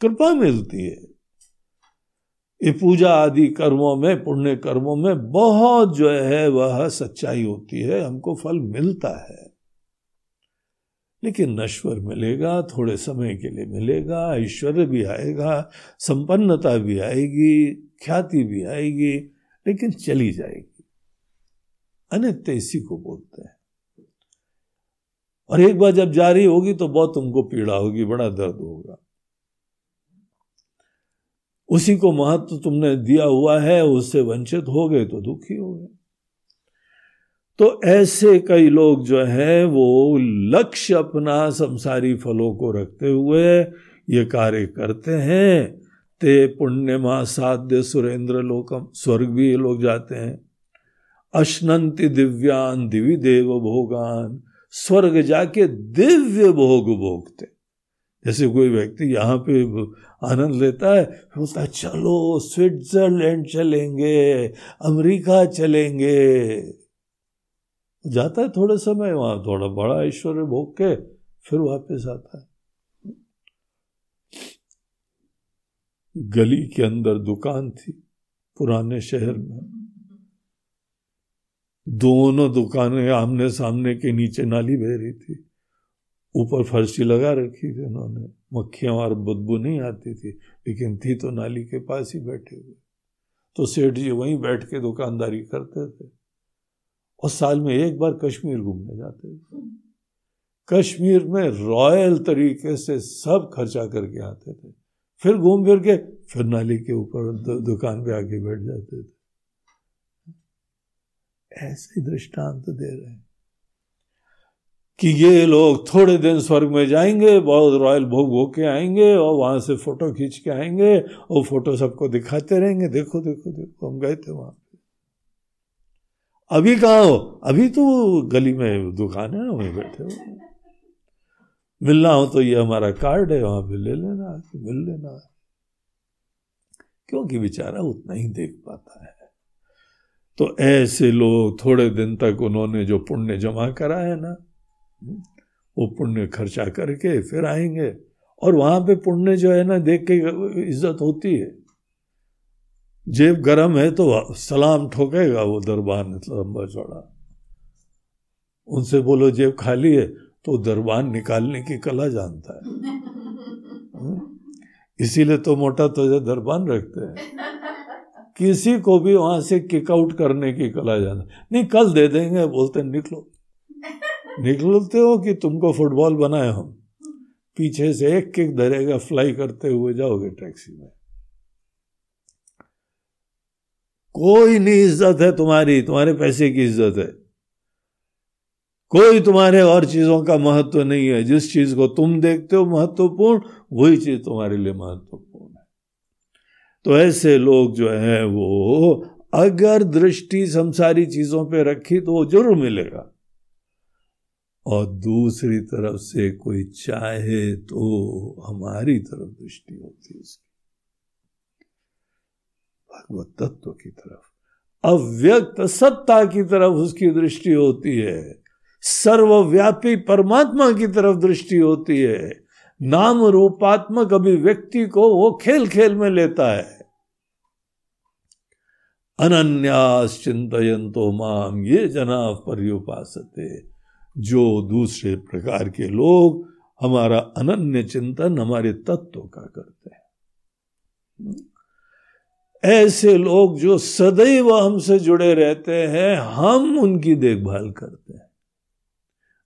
कृपा मिलती है। ये पूजा आदि कर्मों में, पुण्य कर्मों में बहुत जो है, वह सच्चाई होती है, हमको फल मिलता है। लेकिन नश्वर मिलेगा, थोड़े समय के लिए मिलेगा, ऐश्वर्य भी आएगा, संपन्नता भी आएगी, ख्याति भी आएगी, लेकिन चली जाएगी। अनित्य इसी को बोलते हैं। और एक बार जब जारी होगी तो बहुत तुमको पीड़ा होगी, बड़ा दर्द होगा। उसी को महत्व तुमने दिया हुआ है, उससे वंचित हो गए तो दुखी हो गए। तो ऐसे कई लोग जो है, वो लक्ष्य अपना संसारी फलों को रखते हुए ये कार्य करते हैं। ते पुण्यमा साध्य सुरेंद्र लोकम, स्वर्ग भी ये लोग जाते हैं। अश्नंति दिव्यान दिव्य देव भोगान। स्वर्ग जाके दिव्य भोग भोगते। जैसे कोई व्यक्ति यहाँ पे आनंद लेता है, बोलता है, चलो, स्विट्जरलैंड चलेंगे, अमेरिका चलेंगे। जाता है थोड़े समय वहाँ, थोड़ा बड़ा ऐश्वर्य भोग के, फिर वापस आता है। गली के अंदर दुकान थी, पुराने शहर में। दोनों दुकानें आमने सामने के नीचे नाली बह रही थी। ऊपर फर्शी लगा रखी थी उन्होंने। मक्खियाँ और बदबू नहीं आती थी, लेकिन थी तो नाली के पास ही बैठे हुए। तो सेठ जी वहीं बैठ के दुकानदारी करते थे। और साल में एक बार कश्मीर घूमने जाते थे। कश्मीर में रॉयल तरीके से सब खर्चा करके आते थे। फिर घूम फिर के, फिर नाली के ऊपर दुकान पे आके बैठ जाते थे। ऐसे दृष्टांत दे रहे हैं कि ये लोग थोड़े दिन स्वर्ग में जाएँगे, बहुत रॉयल भोग भोग के आएँगे और वहाँ से फ़ोटो खींच के आएँगे और फ़ोटो सबको दिखाते रहेंगे। देखो देखो देखो, हम गए थे वहाँ पे। अभी कहा हो? अभी तो गली में दुकान है ना, वहीं बैठे हो। मिलना हो तो ये हमारा कार्ड है, वहाँ पे ले लेना, मिल लेना। क्योंकि बेचारा उतना ही देख पाता है। तो ऐसे लोग थोड़े दिन तक उन्होंने जो पुण्य जमा करा है ना वो पुण्य खर्चा करके फिर आएँगे। और वहाँ पे पुण्य जो है ना देख के इज़्ज़त होती है। जेब गरम है तो सलाम ठोकेगा वो दरबान लंबा चौड़ा। उनसे बोलो जेब खाली है तो दरबान निकालने की कला जानता है। हम्म? इसीलिए तो मोटा तो दरबान रखते हैं। किसी को भी वहाँ से किक आउट करने की कला जाना नहीं कल दे देंगे बोलते निकलो। निकलते हो कि तुमको फुटबॉल बनाए हम। पीछे से एक किक धरेगा फ्लाई करते हुए जाओगे टैक्सी में। कोई नहीं इज़्ज़त है तुम्हारी तुम्हारे पैसे की इज़्ज़त है। कोई तुम्हारे और चीज़ों का महत्व नहीं है। जिस चीज़ को तुम देखते हो महत्वपूर्ण वही चीज़ तुम्हारे लिए महत्वपूर्ण। तो ऐसे लोग जो है वो अगर दृष्टि संसारी चीज़ों पे रखी तो वो ज़रूर मिलेगा। और दूसरी तरफ़ से कोई चाहे तो हमारी तरफ़ दृष्टि होती है उसकी। भगवत तत्व की तरफ़। अव्यक्त सत्ता की तरफ़ उसकी दृष्टि होती है। सर्वव्यापी परमात्मा की तरफ़ दृष्टि होती है। नाम रूपात्मक अभिव्यक्ति को वो खेल खेल में लेता है। अनन्यास चिंतयंतो माम ये जना पर्युपासते। जो दूसरे प्रकार के लोग हमारा अनन्य चिंतन, हमारे तत्व का करते हैं। ऐसे लोग जो सदैव हमसे जुड़े रहते हैं, हम उनकी देखभाल करते हैं।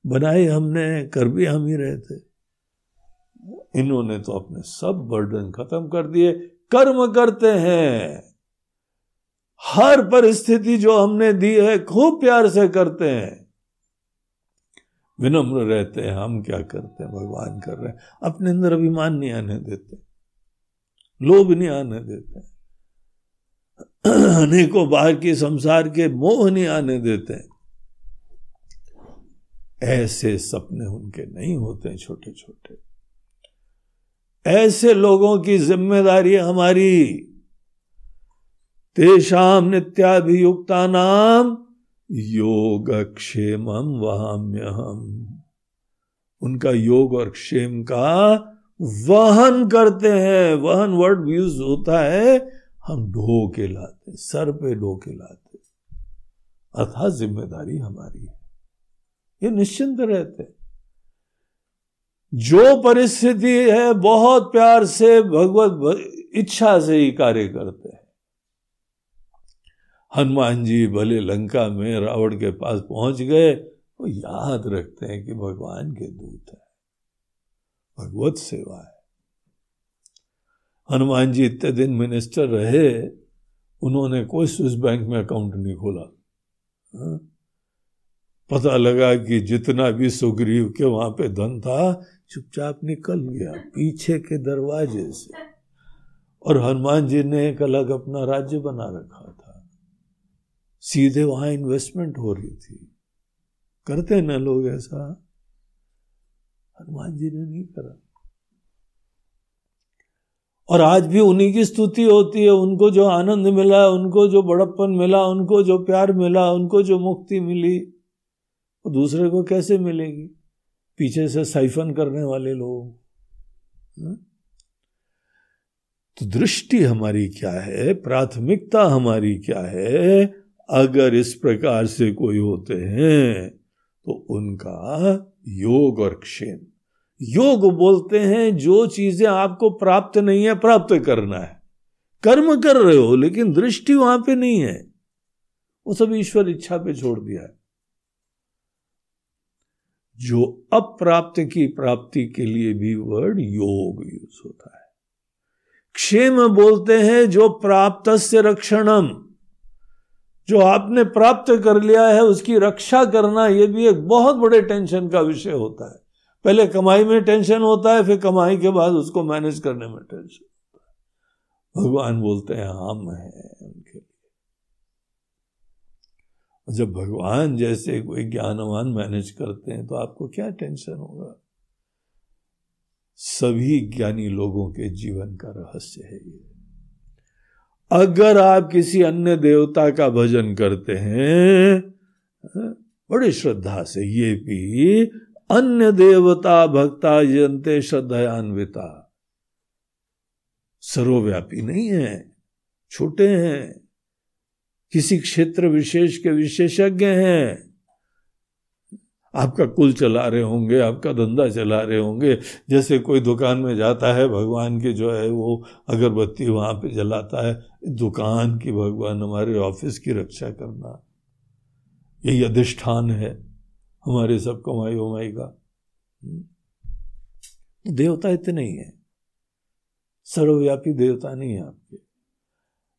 बनाए हमने, कर भी हम ही रहते थे। इन्होंने तो अपने सब बर्डन खत्म कर दिए। कर्म करते हैं। हर परिस्थिति जो हमने दी है, खूब प्यार से करते हैं। विनम्र रहते हैं, हम क्या करते हैं? भगवान कर रहे हैं। अपने अंदर अभिमान नहीं आने देते। लोभ नहीं आने देते। अनेकों बाहर के संसार के मोह नहीं आने देते। ऐसे सपने उनके नहीं होते छोटे छोटे ऐसे लोगों की ज़िम्मेदारी हमारी। तेषाम नित्याभियुक्ता नाम योगक्षेम वहाम्य हम उनका योग और क्षेम का वहन करते हैं। वहन वर्ड यूज़ होता है, हम ढो के लाते सर पे ढो के लाते अर्थात ज़िम्मेदारी हमारी है। ये निश्चिंत रहते जो परिस्थिति है, बहुत प्यार से भगवत इच्छा से ही कार्य करते हैं। हनुमान जी भले लंका में रावण के पास पहुँच गए, वो याद रखते हैं कि भगवान के दूत है। भगवत सेवा है। हनुमान जी इतने दिन मिनिस्टर रहे, उन्होंने कोई स्विस बैंक में अकाउंट नहीं खोला। पता लगा कि जितना भी सुग्रीव के वहाँ पे धन था चुपचाप निकल गया पीछे के दरवाजे से। और हनुमान जी ने एक अलग अपना राज्य बना रखा था। सीधे वहाँ इन्वेस्टमेंट हो रही थी। करते ना लोग ऐसा? हनुमान जी ने नहीं करा। और आज भी उन्हीं की स्तुति होती है। उनको जो आनंद मिला, उनको जो बड़प्पन मिला, उनको जो प्यार मिला, उनको जो मुक्ति मिली, वो दूसरे को कैसे मिलेगी? पीछे से साइफन करने वाले लोग। हाँ? तो दृष्टि हमारी क्या है? प्राथमिकता हमारी क्या है? अगर इस प्रकार से कोई होते हैं तो उनका योग और क्षेम योग बोलते हैं, जो चीज़ें आपको प्राप्त नहीं है, प्राप्त करना है। कर्म कर रहे हो, लेकिन दृष्टि वहाँ पे नहीं है। वो सब ईश्वर इच्छा पे छोड़ दिया है। जो अप्राप्त की प्राप्ति के लिए भी वर्ड योग यूज़ होता है। क्षेम बोलते हैं जो प्राप्त से रक्षणम। जो आपने प्राप्त कर लिया है, उसकी रक्षा करना यह भी एक बहुत बड़े टेंशन का विषय होता है। पहले कमाई में टेंशन होता है, फिर कमाई के बाद उसको मैनेज करने में टेंशन होता है। भगवान बोलते हैं, हम हैं उनके लिए। जब भगवान जैसे कोई ज्ञानवान मैनेज करते हैं तो आपको क्या टेंशन होगा? सभी ज्ञानी लोगों के जीवन का रहस्य है ये। अगर आप किसी अन्य देवता का भजन करते हैं बड़ी श्रद्धा से, ये भी अन्य देवता, भक्ता जनते श्रद्धान्विता सर्वव्यापी नहीं है, छोटे हैं किसी क्षेत्र विशेष के विशेषज्ञ हैं। आपका कुल चला रहे होंगे, आपका धंधा चला रहे होंगे। जैसे कोई दुकान में जाता है, भगवान की जो है वो अगरबत्ती वहाँ पे जलाता है, दुकान की भगवान हमारे ऑफ़िस की रक्षा करना। यही अधिष्ठान है हमारे सब कमाई उमाई का। हम्म। देवता इतने ही है। सर्वव्यापी देवता नहीं है आपके।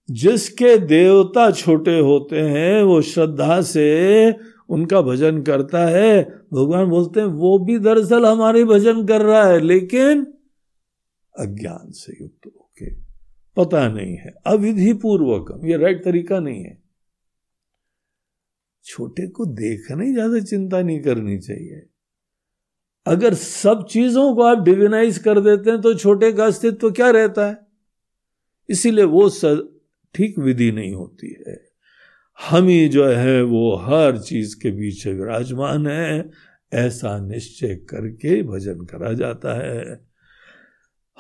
जिसके देवता छोटे होते हैं, वो श्रद्धा से उनका भजन करता है। भगवान बोलते हैं, वो भी दरअसल हमारे भजन कर रहा है, लेकिन अज्ञान से युक्त होके। पता नहीं है अविधि पूर्वक ये राइट तरीका नहीं है। छोटे को देखने ज़्यादा चिंता नहीं करनी चाहिए। अगर सब चीज़ों को आप डिविनाइज कर देते हैं तो छोटे का अस्तित्व क्या रहता है? इसीलिए वो ठीक विधि नहीं होती है। हम ही जो है, वो हर चीज़ के बीच विराजमान है। ऐसा निश्चय करके भजन करा जाता है।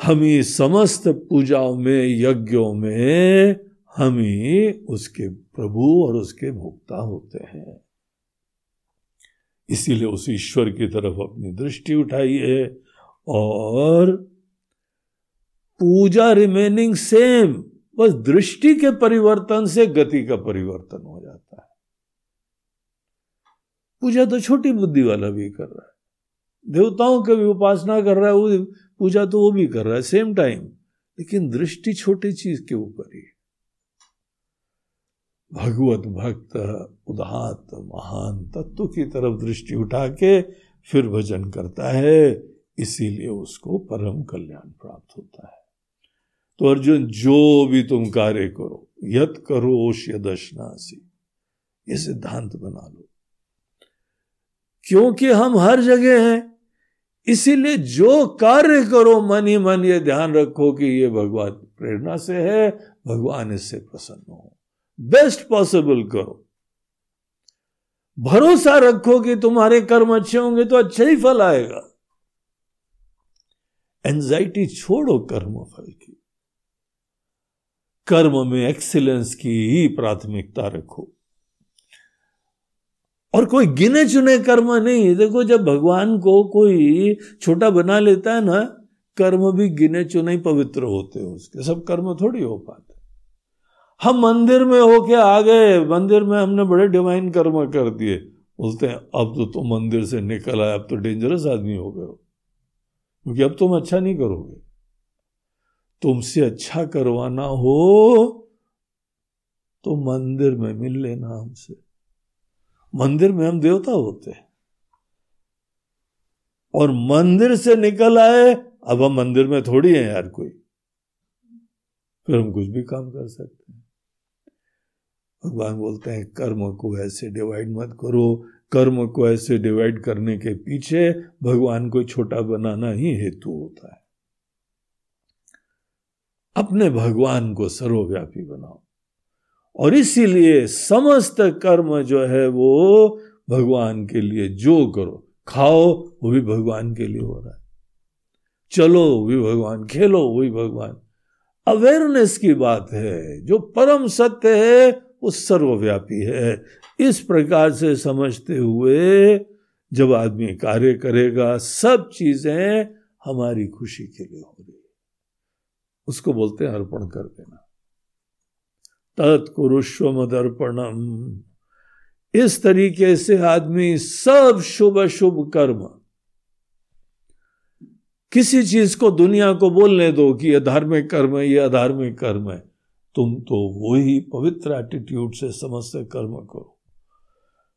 हम ही समस्त पूजाओं में, यज्ञों में, हम ही उसके प्रभु और उसके भोक्ता होते हैं। इसीलिए उस ईश्वर की तरफ़ अपनी दृष्टि उठाइए और पूजा रिमेनिंग सेम बस दृष्टि के परिवर्तन से गति का परिवर्तन हो जाता है। पूजा तो छोटी बुद्धि वाला भी कर रहा है। देवताओं का भी उपासना कर रहा है, वो पूजा तो वो भी कर रहा है सेम टाइम लेकिन दृष्टि छोटी चीज़ के ऊपर ही। भगवत भक्त उदात महान तत्व की तरफ़ दृष्टि उठा के फिर भजन करता है, इसीलिए उसको परम कल्याण प्राप्त होता है। तो अर्जुन, जो भी तुम कार्य करो, यत करो यदशनासी ये सिद्धांत बना लो। क्योंकि हम हर जगह हैं, इसीलिए जो कार्य करो, मन ही मन ये ध्यान रखो कि ये भगवान प्रेरणा से है, भगवान इससे प्रसन्न हो। बेस्ट पॉसिबल करो। भरोसा रखो कि तुम्हारे कर्म अच्छे होंगे तो अच्छा ही फल आएगा। एंजाइटी छोड़ो कर्म फल की। कर्म में एक्सीलेंस की ही प्राथमिकता रखो। और कोई गिने चुने कर्म नहीं, देखो जब भगवान को कोई छोटा बना लेता है ना, कर्म भी गिने चुने ही पवित्र होते हैं उसके, सब कर्म थोड़ी हो पाते हम मंदिर में होके आ गए, मंदिर में हमने बड़े डिवाइन कर्म कर दिए। बोलते हैं, अब तो तुम मंदिर से निकल आए, अब तो डेंजरस आदमी हो गए हो। क्योंकि अब तुम अच्छा नहीं करोगे। तुमसे अच्छा करवाना हो तो मंदिर में मिल लेना हमसे। मंदिर में हम देवता होते हैं। और मंदिर से निकल आए, अब हम मंदिर में थोड़ी है यार कोई। फिर हम कुछ भी काम कर सकते हैं। भगवान बोलते हैं, कर्म को ऐसे डिवाइड मत करो। कर्म को ऐसे डिवाइड करने के पीछे भगवान को छोटा बनाना ही हेतु होता है। अपने भगवान को सर्वव्यापी बनाओ। और इसीलिए समस्त कर्म जो है वो भगवान के लिए जो करो, खाओ, वो भी भगवान के लिए हो रहा है। चलो, वो भी भगवान, खेलो, वो भी भगवान। अवेयरनेस की बात है, जो परम सत्य है, वो सर्वव्यापी है। इस प्रकार से समझते हुए जब आदमी कार्य करेगा, सब चीज़ें हमारी खुशी के लिए हो उसको बोलते हैं अर्पण कर देना। तत्कुरुष्व मदर्पणम इस तरीके से आदमी सब शुभ शुभ कर्म। किसी चीज़ को दुनिया को बोलने दो कि यह धार्मिक कर्म है, यह अधार्मिक कर्म है। तुम तो वही पवित्र एटीट्यूड से समस्त कर्म करो।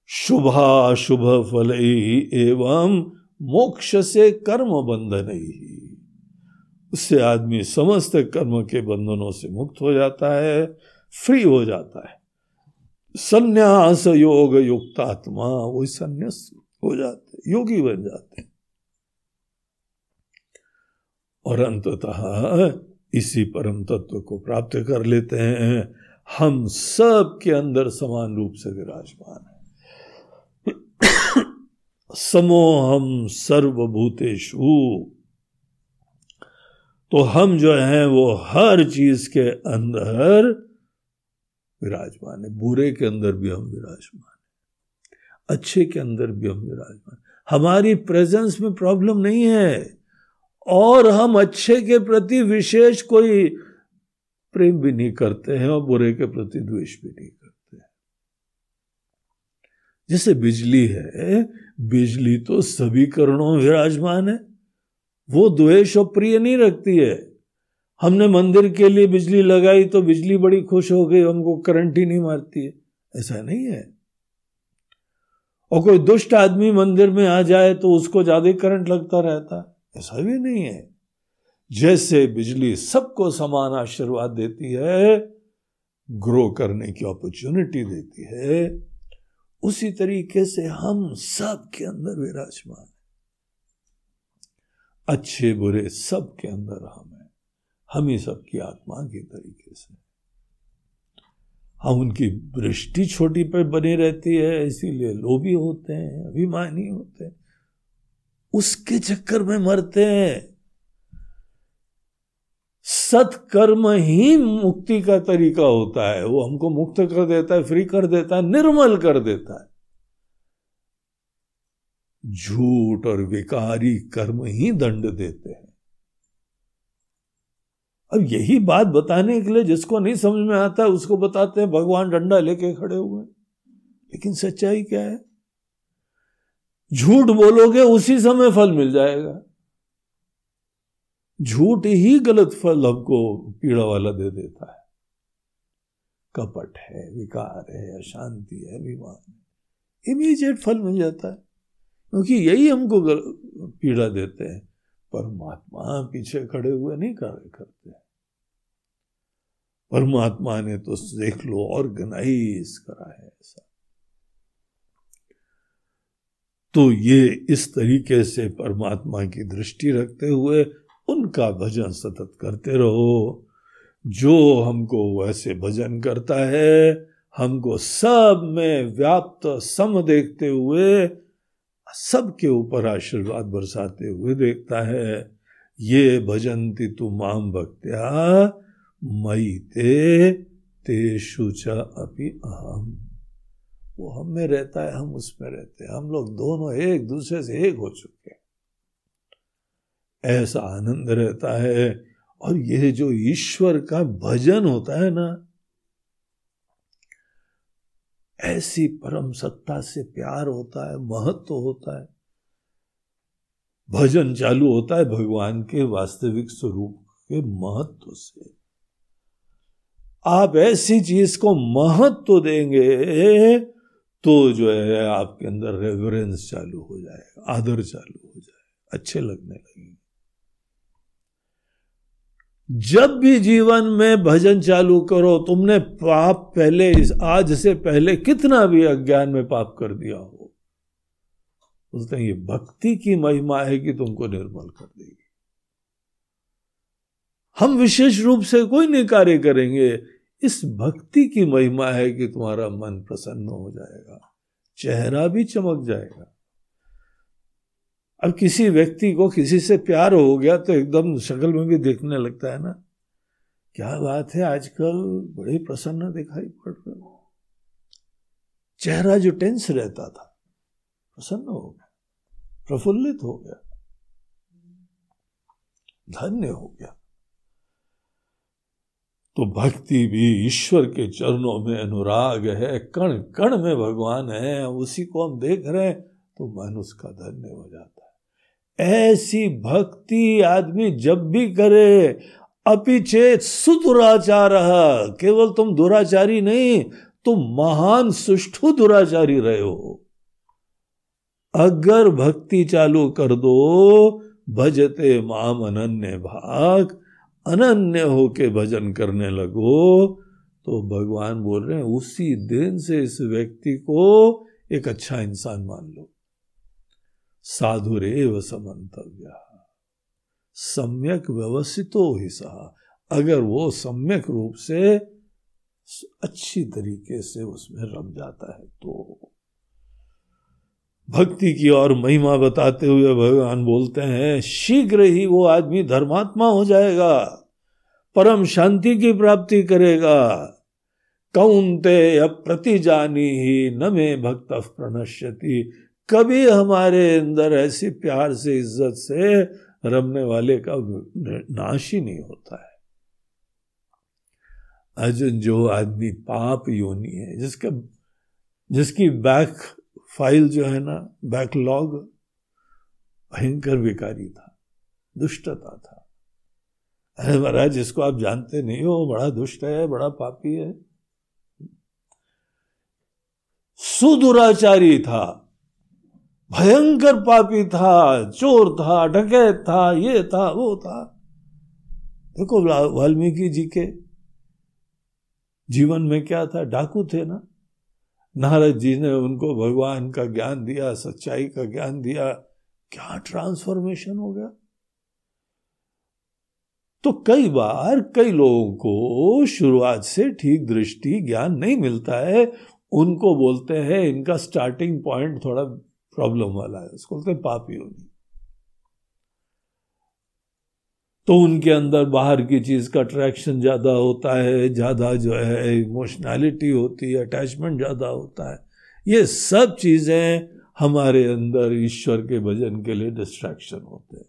शुभा शुभ फल एवं मोक्ष से कर्म बंधन। ही उससे आदमी समस्त कर्म के बंधनों से मुक्त हो जाता है फ्री हो जाता है। संन्यास योग युक्त आत्मा वही संन्यास हो जाते योगी बन जाते और अंततः इसी परम तत्व को प्राप्त कर लेते हैं। हम सब के अंदर समान रूप से विराजमान है। समोहम सर्वभूतेषु। तो हम जो हैं वो हर चीज़ के अंदर विराजमान है। बुरे के अंदर भी हम विराजमान है। अच्छे के अंदर भी हम विराजमान हमारी प्रेजेंस में प्रॉब्लम नहीं है। और हम अच्छे के प्रति विशेष कोई प्रेम भी नहीं करते हैं और बुरे के प्रति द्वेष भी नहीं करते हैं। जैसे बिजली है, बिजली तो सभी करणों में विराजमान है। वो द्वेष और प्रिय नहीं रखती है। हमने मंदिर के लिए बिजली लगाई तो बिजली बड़ी खुश हो गई, हमको करंट ही नहीं मारती है। ऐसा नहीं है। और कोई दुष्ट आदमी मंदिर में आ जाए तो उसको ज़्यादा करंट लगता रहता। ऐसा भी नहीं है। जैसे बिजली सबको समान आशीर्वाद देती है ग्रो करने की अपॉर्चुनिटी देती है, उसी तरीके से हम सब के अंदर विराजमान अच्छे बुरे सब के अंदर हम है। हम ही सबकी आत्मा के तरीके से हम उनकी दृष्टि छोटी पर बनी रहती है, इसीलिए लोभी होते हैं, अभिमानी होते हैं। उसके चक्कर में मरते हैं। सत्कर्म ही मुक्ति का तरीका होता है। वो हमको मुक्त कर देता है, फ्री कर देता है, निर्मल कर देता है। झूठ और विकारी कर्म ही दंड देते हैं। अब यही बात बताने के लिए जिसको नहीं समझ में आता, उसको बताते हैं, भगवान डंडा लेके खड़े हुए लेकिन सच्चाई क्या है? झूठ बोलोगे, उसी समय फल मिल जाएगा। झूठ ही गलत फल हमको पीड़ा वाला दे देता है। कपट है, विकार है, अशांति है विमान है। इमीजिएट फल मिल जाता है। क्योंकि यही हमको पीड़ा देते हैं। परमात्मा पीछे खड़े हुए नहीं कार्य करते। परमात्मा ने तो देख लो ऑर्गेनाइज करा है ऐसा। तो ये इस तरीके से परमात्मा की दृष्टि रखते हुए उनका भजन सतत करते रहो। जो हमको वैसे भजन करता है, हमको सब में व्याप्त सम देखते हुए सबके ऊपर आशीर्वाद बरसाते हुए देखता है, ये भजंती तु माम भक्त्या मई ते, तेषु च अपि अहम। वो हम में रहता है, हम उसमें रहते हैं। हम लोग दोनों एक दूसरे से एक हो चुके हैं। ऐसा आनंद रहता है। और यह जो ईश्वर का भजन होता है ना ऐसी परम सत्ता से प्यार होता है, महत्व होता है। भजन चालू होता है भगवान के वास्तविक स्वरूप के महत्व से। आप ऐसी चीज़ को महत्व देंगे तो जो है आपके अंदर रेवरेंस चालू हो जाएगा, आदर चालू हो जाए अच्छे लगने लगेंगे। जब भी जीवन में भजन चालू करो, तुमने पाप पहले इस, आज से पहले कितना भी अज्ञान में पाप कर दिया हो, बोलते हैं, ये भक्ति की महिमा है कि तुमको निर्मल कर देगी। हम विशेष रूप से कोई नहीं कार्य करेंगे, इस भक्ति की महिमा है कि तुम्हारा मन प्रसन्न हो जाएगा, चेहरा भी चमक जाएगा। अब किसी व्यक्ति को किसी से प्यार हो गया तो एकदम शक्ल में भी देखने लगता है ना। क्या बात है, आजकल बड़े प्रसन्न दिखाई पड़ रहे हो। चेहरा जो टेंस रहता था, प्रसन्न हो गया, प्रफुल्लित हो गया, धन्य हो गया। तो भक्ति भी ईश्वर के चरणों में अनुराग है कण कण में भगवान है, उसी को हम देख रहे हैं तो मन उसका धन्य हो जाता ऐसी भक्ति आदमी जब भी करे अपिचेत सुदुराचार, केवल तुम दुराचारी नहीं, तुम महान सुष्ठु दुराचारी रहे हो। अगर भक्ति चालू कर दो, भजते माम अनन्य भाग, अनन्य होके भजन करने लगो तो भगवान बोल रहे हैं, उसी दिन से इस व्यक्ति को एक अच्छा इंसान मान लो। साधुरेव समन्तव्य। सम्यक व्यवस्थितो ही सहा। अगर वो सम्यक रूप से अच्छी तरीके से उसमें रम जाता है तो भक्ति की और महिमा बताते हुए भगवान बोलते हैं, शीघ्र ही वो आदमी धर्मात्मा हो जाएगा, परम शांति की प्राप्ति करेगा। कौनते प्रति जानी ही न में भक्त प्रणश्यति। कभी हमारे अंदर ऐसी प्यार से, इज़्ज़त से रमने वाले का नाश ही नहीं होता है। अर्जुन जो आदमी पाप योनि है, जिसका, जिसकी बैक फ़ाइल जो है ना बैकलॉग भयंकर विकारी था, दुष्टता था। अरे महाराज, जिसको आप जानते नहीं हो, बड़ा दुष्ट है, बड़ा पापी है। सुदुराचारी था। भयंकर पापी था, चोर था, डकैत था, ये था, वो था। देखो वाल्मीकि जी के जीवन में क्या था? डाकू थे ना। नारद जी ने उनको भगवान का ज्ञान दिया, सच्चाई का ज्ञान दिया। क्या ट्रांसफॉर्मेशन हो गया? तो कई बार कई लोगों को शुरुआत से ठीक दृष्टि ज्ञान नहीं मिलता है। उनको बोलते हैं, इनका स्टार्टिंग पॉइंट थोड़ा प्रॉब्लम वाला है। उसको बोलते हैं पाप योनि तो उनके अंदर बाहर की चीज़ का अट्रैक्शन ज़्यादा होता है, ज़्यादा जो है इमोशनैलिटी होती है अटैचमेंट ज़्यादा होता है। ये सब चीज़ें हमारे अंदर ईश्वर के भजन के लिए डिस्ट्रैक्शन होते हैं।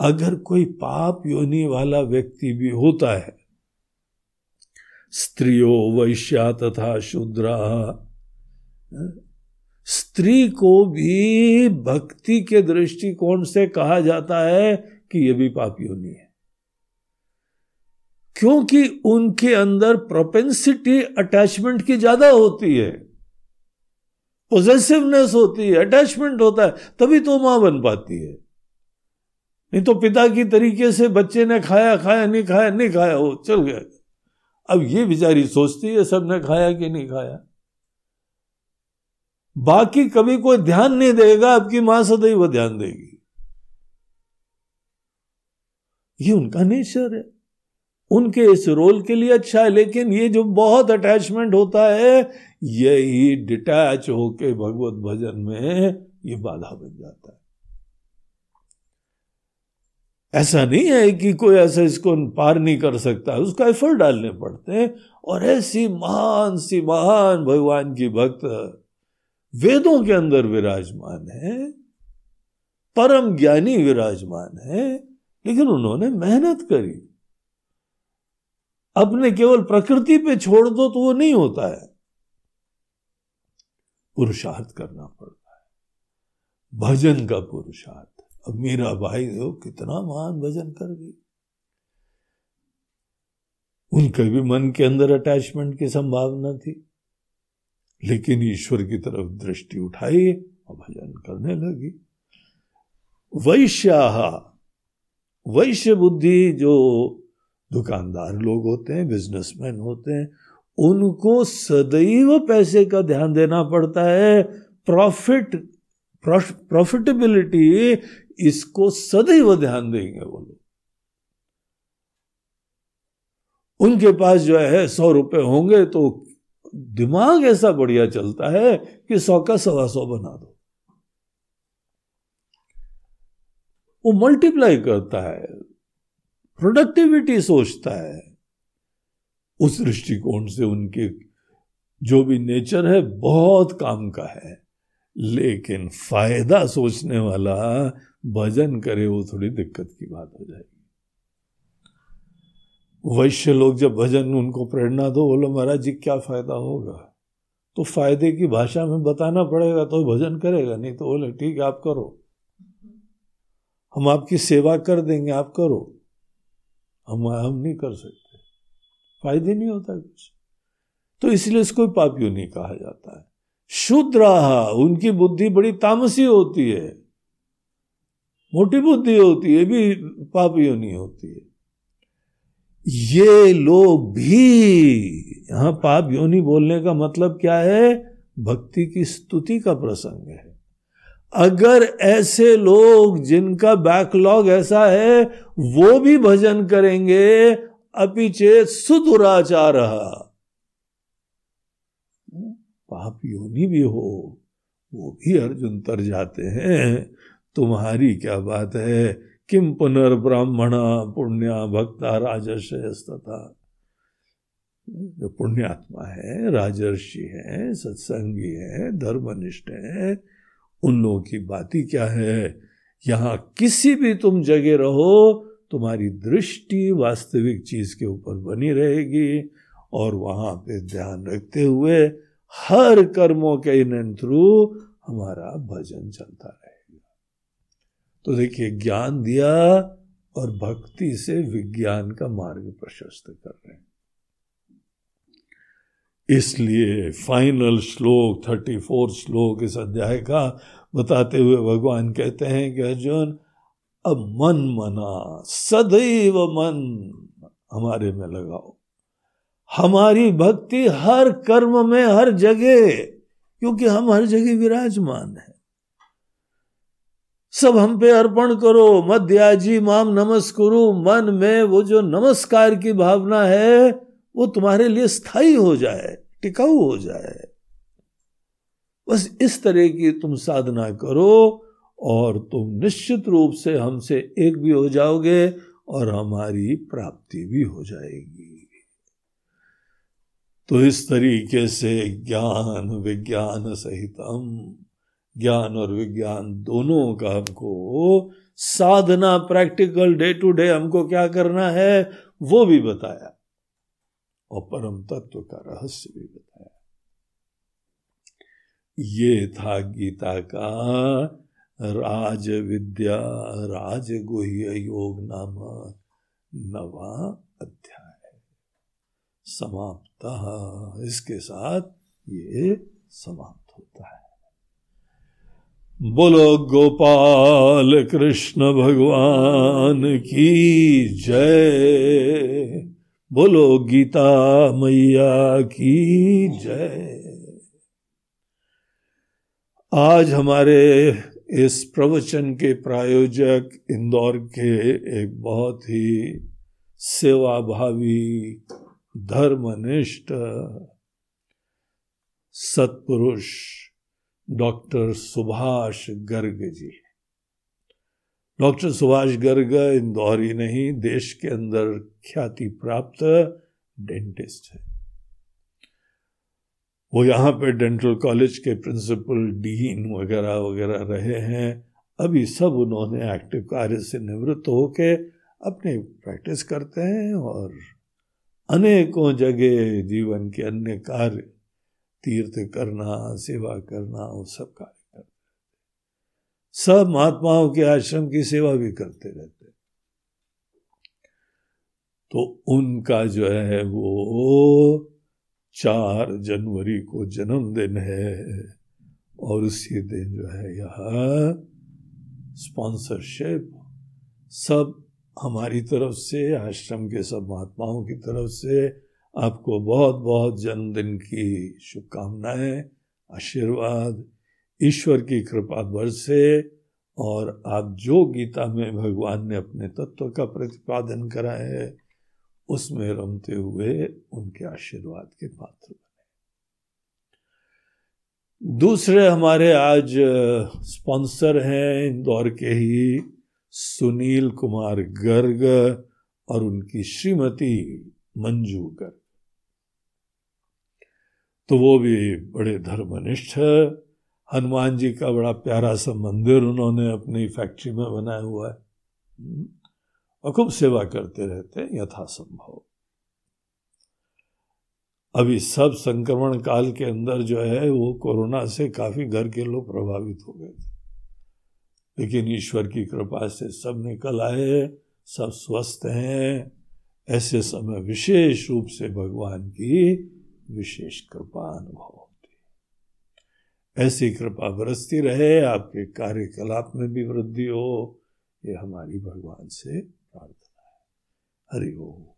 अगर कोई पाप योनि वाला व्यक्ति भी होता है, स्त्रियो, वैश्या तथा शूद्रा स्त्री को भी भक्ति के दृष्टिकोण से कहा जाता है कि यह भी पाप योनि है। क्योंकि उनके अंदर प्रोपेंसिटी अटैचमेंट की ज़्यादा होती है। पोजेसिवनेस होती है अटैचमेंट होता है, तभी तो माँ बन पाती है। नहीं तो पिता की तरीके से बच्चे ने खाया खाया, नहीं खाया नहीं खाया, वो चल गया। अब ये बेचारी सोचती है, सबने खाया कि नहीं खाया। बाकी कभी कोई ध्यान नहीं देगा, आपकी माँ सदैव ध्यान देगी। ये उनका नेचर है। उनके इस रोल के लिए अच्छा है, लेकिन ये जो बहुत अटैचमेंट होता है, यही डिटैच होके भगवत भजन में ये बाधा बन जाता है। ऐसा नहीं है कि कोई ऐसा इसको पार नहीं कर सकता, उसका एफर्ट डालने पड़ते हैं। और ऐसी महान सी महान भगवान की भक्त वेदों के अंदर विराजमान है, परम ज्ञानी विराजमान है, लेकिन उन्होंने मेहनत करी। अपने केवल प्रकृति पे छोड़ दो तो वो नहीं होता है। पुरुषार्थ करना पड़ता है। भजन का पुरुषार्थ। अब मेरा भाई हो कितना महान भजन कर गई। उनके भी मन के अंदर अटैचमेंट की संभावना थी। लेकिन ईश्वर की तरफ़ दृष्टि उठाई और भजन करने लगी। वैश्या वैश्य बुद्धि जो दुकानदार लोग होते हैं, बिजनेसमैन होते हैं, उनको सदैव पैसे का ध्यान देना पड़ता है। प्रॉफिट प्रॉफिटेबिलिटी, इसको सदैव ध्यान देंगे वो लोग। उनके पास जो है सौ रुपए होंगे तो दिमाग ऐसा बढ़िया चलता है कि सौ का सवा सौ बना दो। वो मल्टीप्लाई करता है प्रोडक्टिविटी सोचता है, उस दृष्टिकोण से उनके जो भी नेचर है, बहुत काम का है। लेकिन फ़ायदा सोचने वाला भजन करे वो थोड़ी दिक्कत की बात हो जाएगी। वैश्य लोग जब भजन उनको प्रेरणा दो, बोलो, महाराज जी, क्या फ़ायदा होगा? तो फ़ायदे की भाषा में बताना पड़ेगा तो भजन करेगा, नहीं तो बोले, ठीक है, आप करो। हम आपकी सेवा कर देंगे, आप करो। हम हम नहीं कर सकते। फ़ायदे नहीं होता कुछ। तो इसलिए इसको पापियों नहीं कहा जाता है। शुद्र उनकी बुद्धि बड़ी तामसी होती है। मोटी बुद्धि होती है भी पापियों नहीं होती है। ये लोग भी, यहाँ पाप योनि बोलने का मतलब क्या है? भक्ति की स्तुति का प्रसंग है। अगर ऐसे लोग जिनका बैकलॉग ऐसा है, वो भी भजन करेंगे अपिचे सुदुराचार। पाप योनि भी हो, वो भी अर्जुन तर जाते हैं। तुम्हारी क्या बात है? किम पुनर्ब्राह्मण पुण्य भक्ता राजस्व तथा जो पुण्यात्मा है, राजर्षि है, सत्संगी है, धर्मनिष्ठ है उन लोगों की बात ही क्या है? यहाँ किसी भी तुम जगह रहो, तुम्हारी दृष्टि वास्तविक चीज़ के ऊपर बनी रहेगी और वहाँ पे ध्यान रखते हुए हर कर्मों के इन थ्रू हमारा भजन चलता रहेगा तो देखिए, ज्ञान दिया और भक्ति से विज्ञान का मार्ग प्रशस्त कर रहे हैं। इसलिए फाइनल श्लोक थर्टी फोर श्लोक इस अध्याय का बताते हुए भगवान कहते हैं कि अर्जुन, अब मन मना, सदैव मन हमारे में लगाओ। हमारी भक्ति हर कर्म में, हर जगह, क्योंकि हम हर जगह विराजमान हैं। सब हम पे अर्पण करो मध्याजी माम नमस्कुरु, मन में वो जो नमस्कार की भावना है, वो तुम्हारे लिए स्थायी हो जाए, टिकाऊ हो जाए। बस इस तरह की तुम साधना करो और तुम निश्चित रूप से हमसे एक भी हो जाओगे और हमारी प्राप्ति भी हो जाएगी। तो इस तरीके से ज्ञान, विज्ञान सहित हम ज्ञान और विज्ञान दोनों का हमको साधना प्रैक्टिकल डे टू डे हमको क्या करना है, वो भी बताया। और परम तत्व का रहस्य भी बताया। ये था गीता का राज विद्या राजगुह्य योग नाम नवा अध्याय। समाप्त। इसके साथ ये समाप्त होता है। बोलो, गोपाल कृष्ण भगवान की जय। बोलो, गीता मैया की जय। आज हमारे इस प्रवचन के प्रायोजक इंदौर के एक बहुत ही सेवाभावी, धर्मनिष्ठ, सत्पुरुष डॉक्टर सुभाष गर्ग जी। डॉक्टर सुभाष गर्ग इंदौर ही नहीं, देश के अंदर ख्याति प्राप्त डेंटिस्ट है। वो यहाँ पे डेंटल कॉलेज के प्रिंसिपल डीन वगैरह वगैरह रहे हैं। अभी सब उन्होंने एक्टिव कार्य से निवृत्त होके अपने प्रैक्टिस करते हैं और अनेकों जगह जीवन के अन्य कार्य तीर्थ करना, सेवा करना, वो सब कार्य करते सब महात्माओं के आश्रम की सेवा भी करते रहते। तो उनका जो है वो चार जनवरी को जन्मदिन है और उसी दिन जो है यह स्पॉन्सरशिप सब हमारी तरफ़ से, आश्रम के सब महात्माओं की तरफ़ से आपको बहुत बहुत जन्मदिन की शुभकामनाएँ, आशीर्वाद, ईश्वर की कृपा बरसे और आप जो गीता में भगवान ने अपने तत्व का प्रतिपादन करा है, उसमें रमते हुए उनके आशीर्वाद के पात्र बने। दूसरे हमारे आज स्पॉन्सर हैं इंदौर के ही सुनील कुमार गर्ग और उनकी श्रीमती मंजू गर्ग। तो वो भी बड़े धर्मनिष्ठ है। हनुमान जी का बड़ा प्यारा सा मंदिर उन्होंने अपनी फैक्ट्री में बनाया हुआ है। हम्म। और खूब सेवा करते रहते हैं, यथासंभव। अभी सब संक्रमण काल के अंदर जो है, वो कोरोना से काफ़ी घर के लोग प्रभावित हो गए थे। लेकिन ईश्वर की कृपा से सब निकल आए सब स्वस्थ हैं। ऐसे समय विशेष रूप से भगवान की विशेष कृपा अनुभव होती ऐसी कृपा बरसती रहे, आपके कार्यकलाप में भी वृद्धि हो, ये हमारी भगवान से प्रार्थना है। हरि ओम।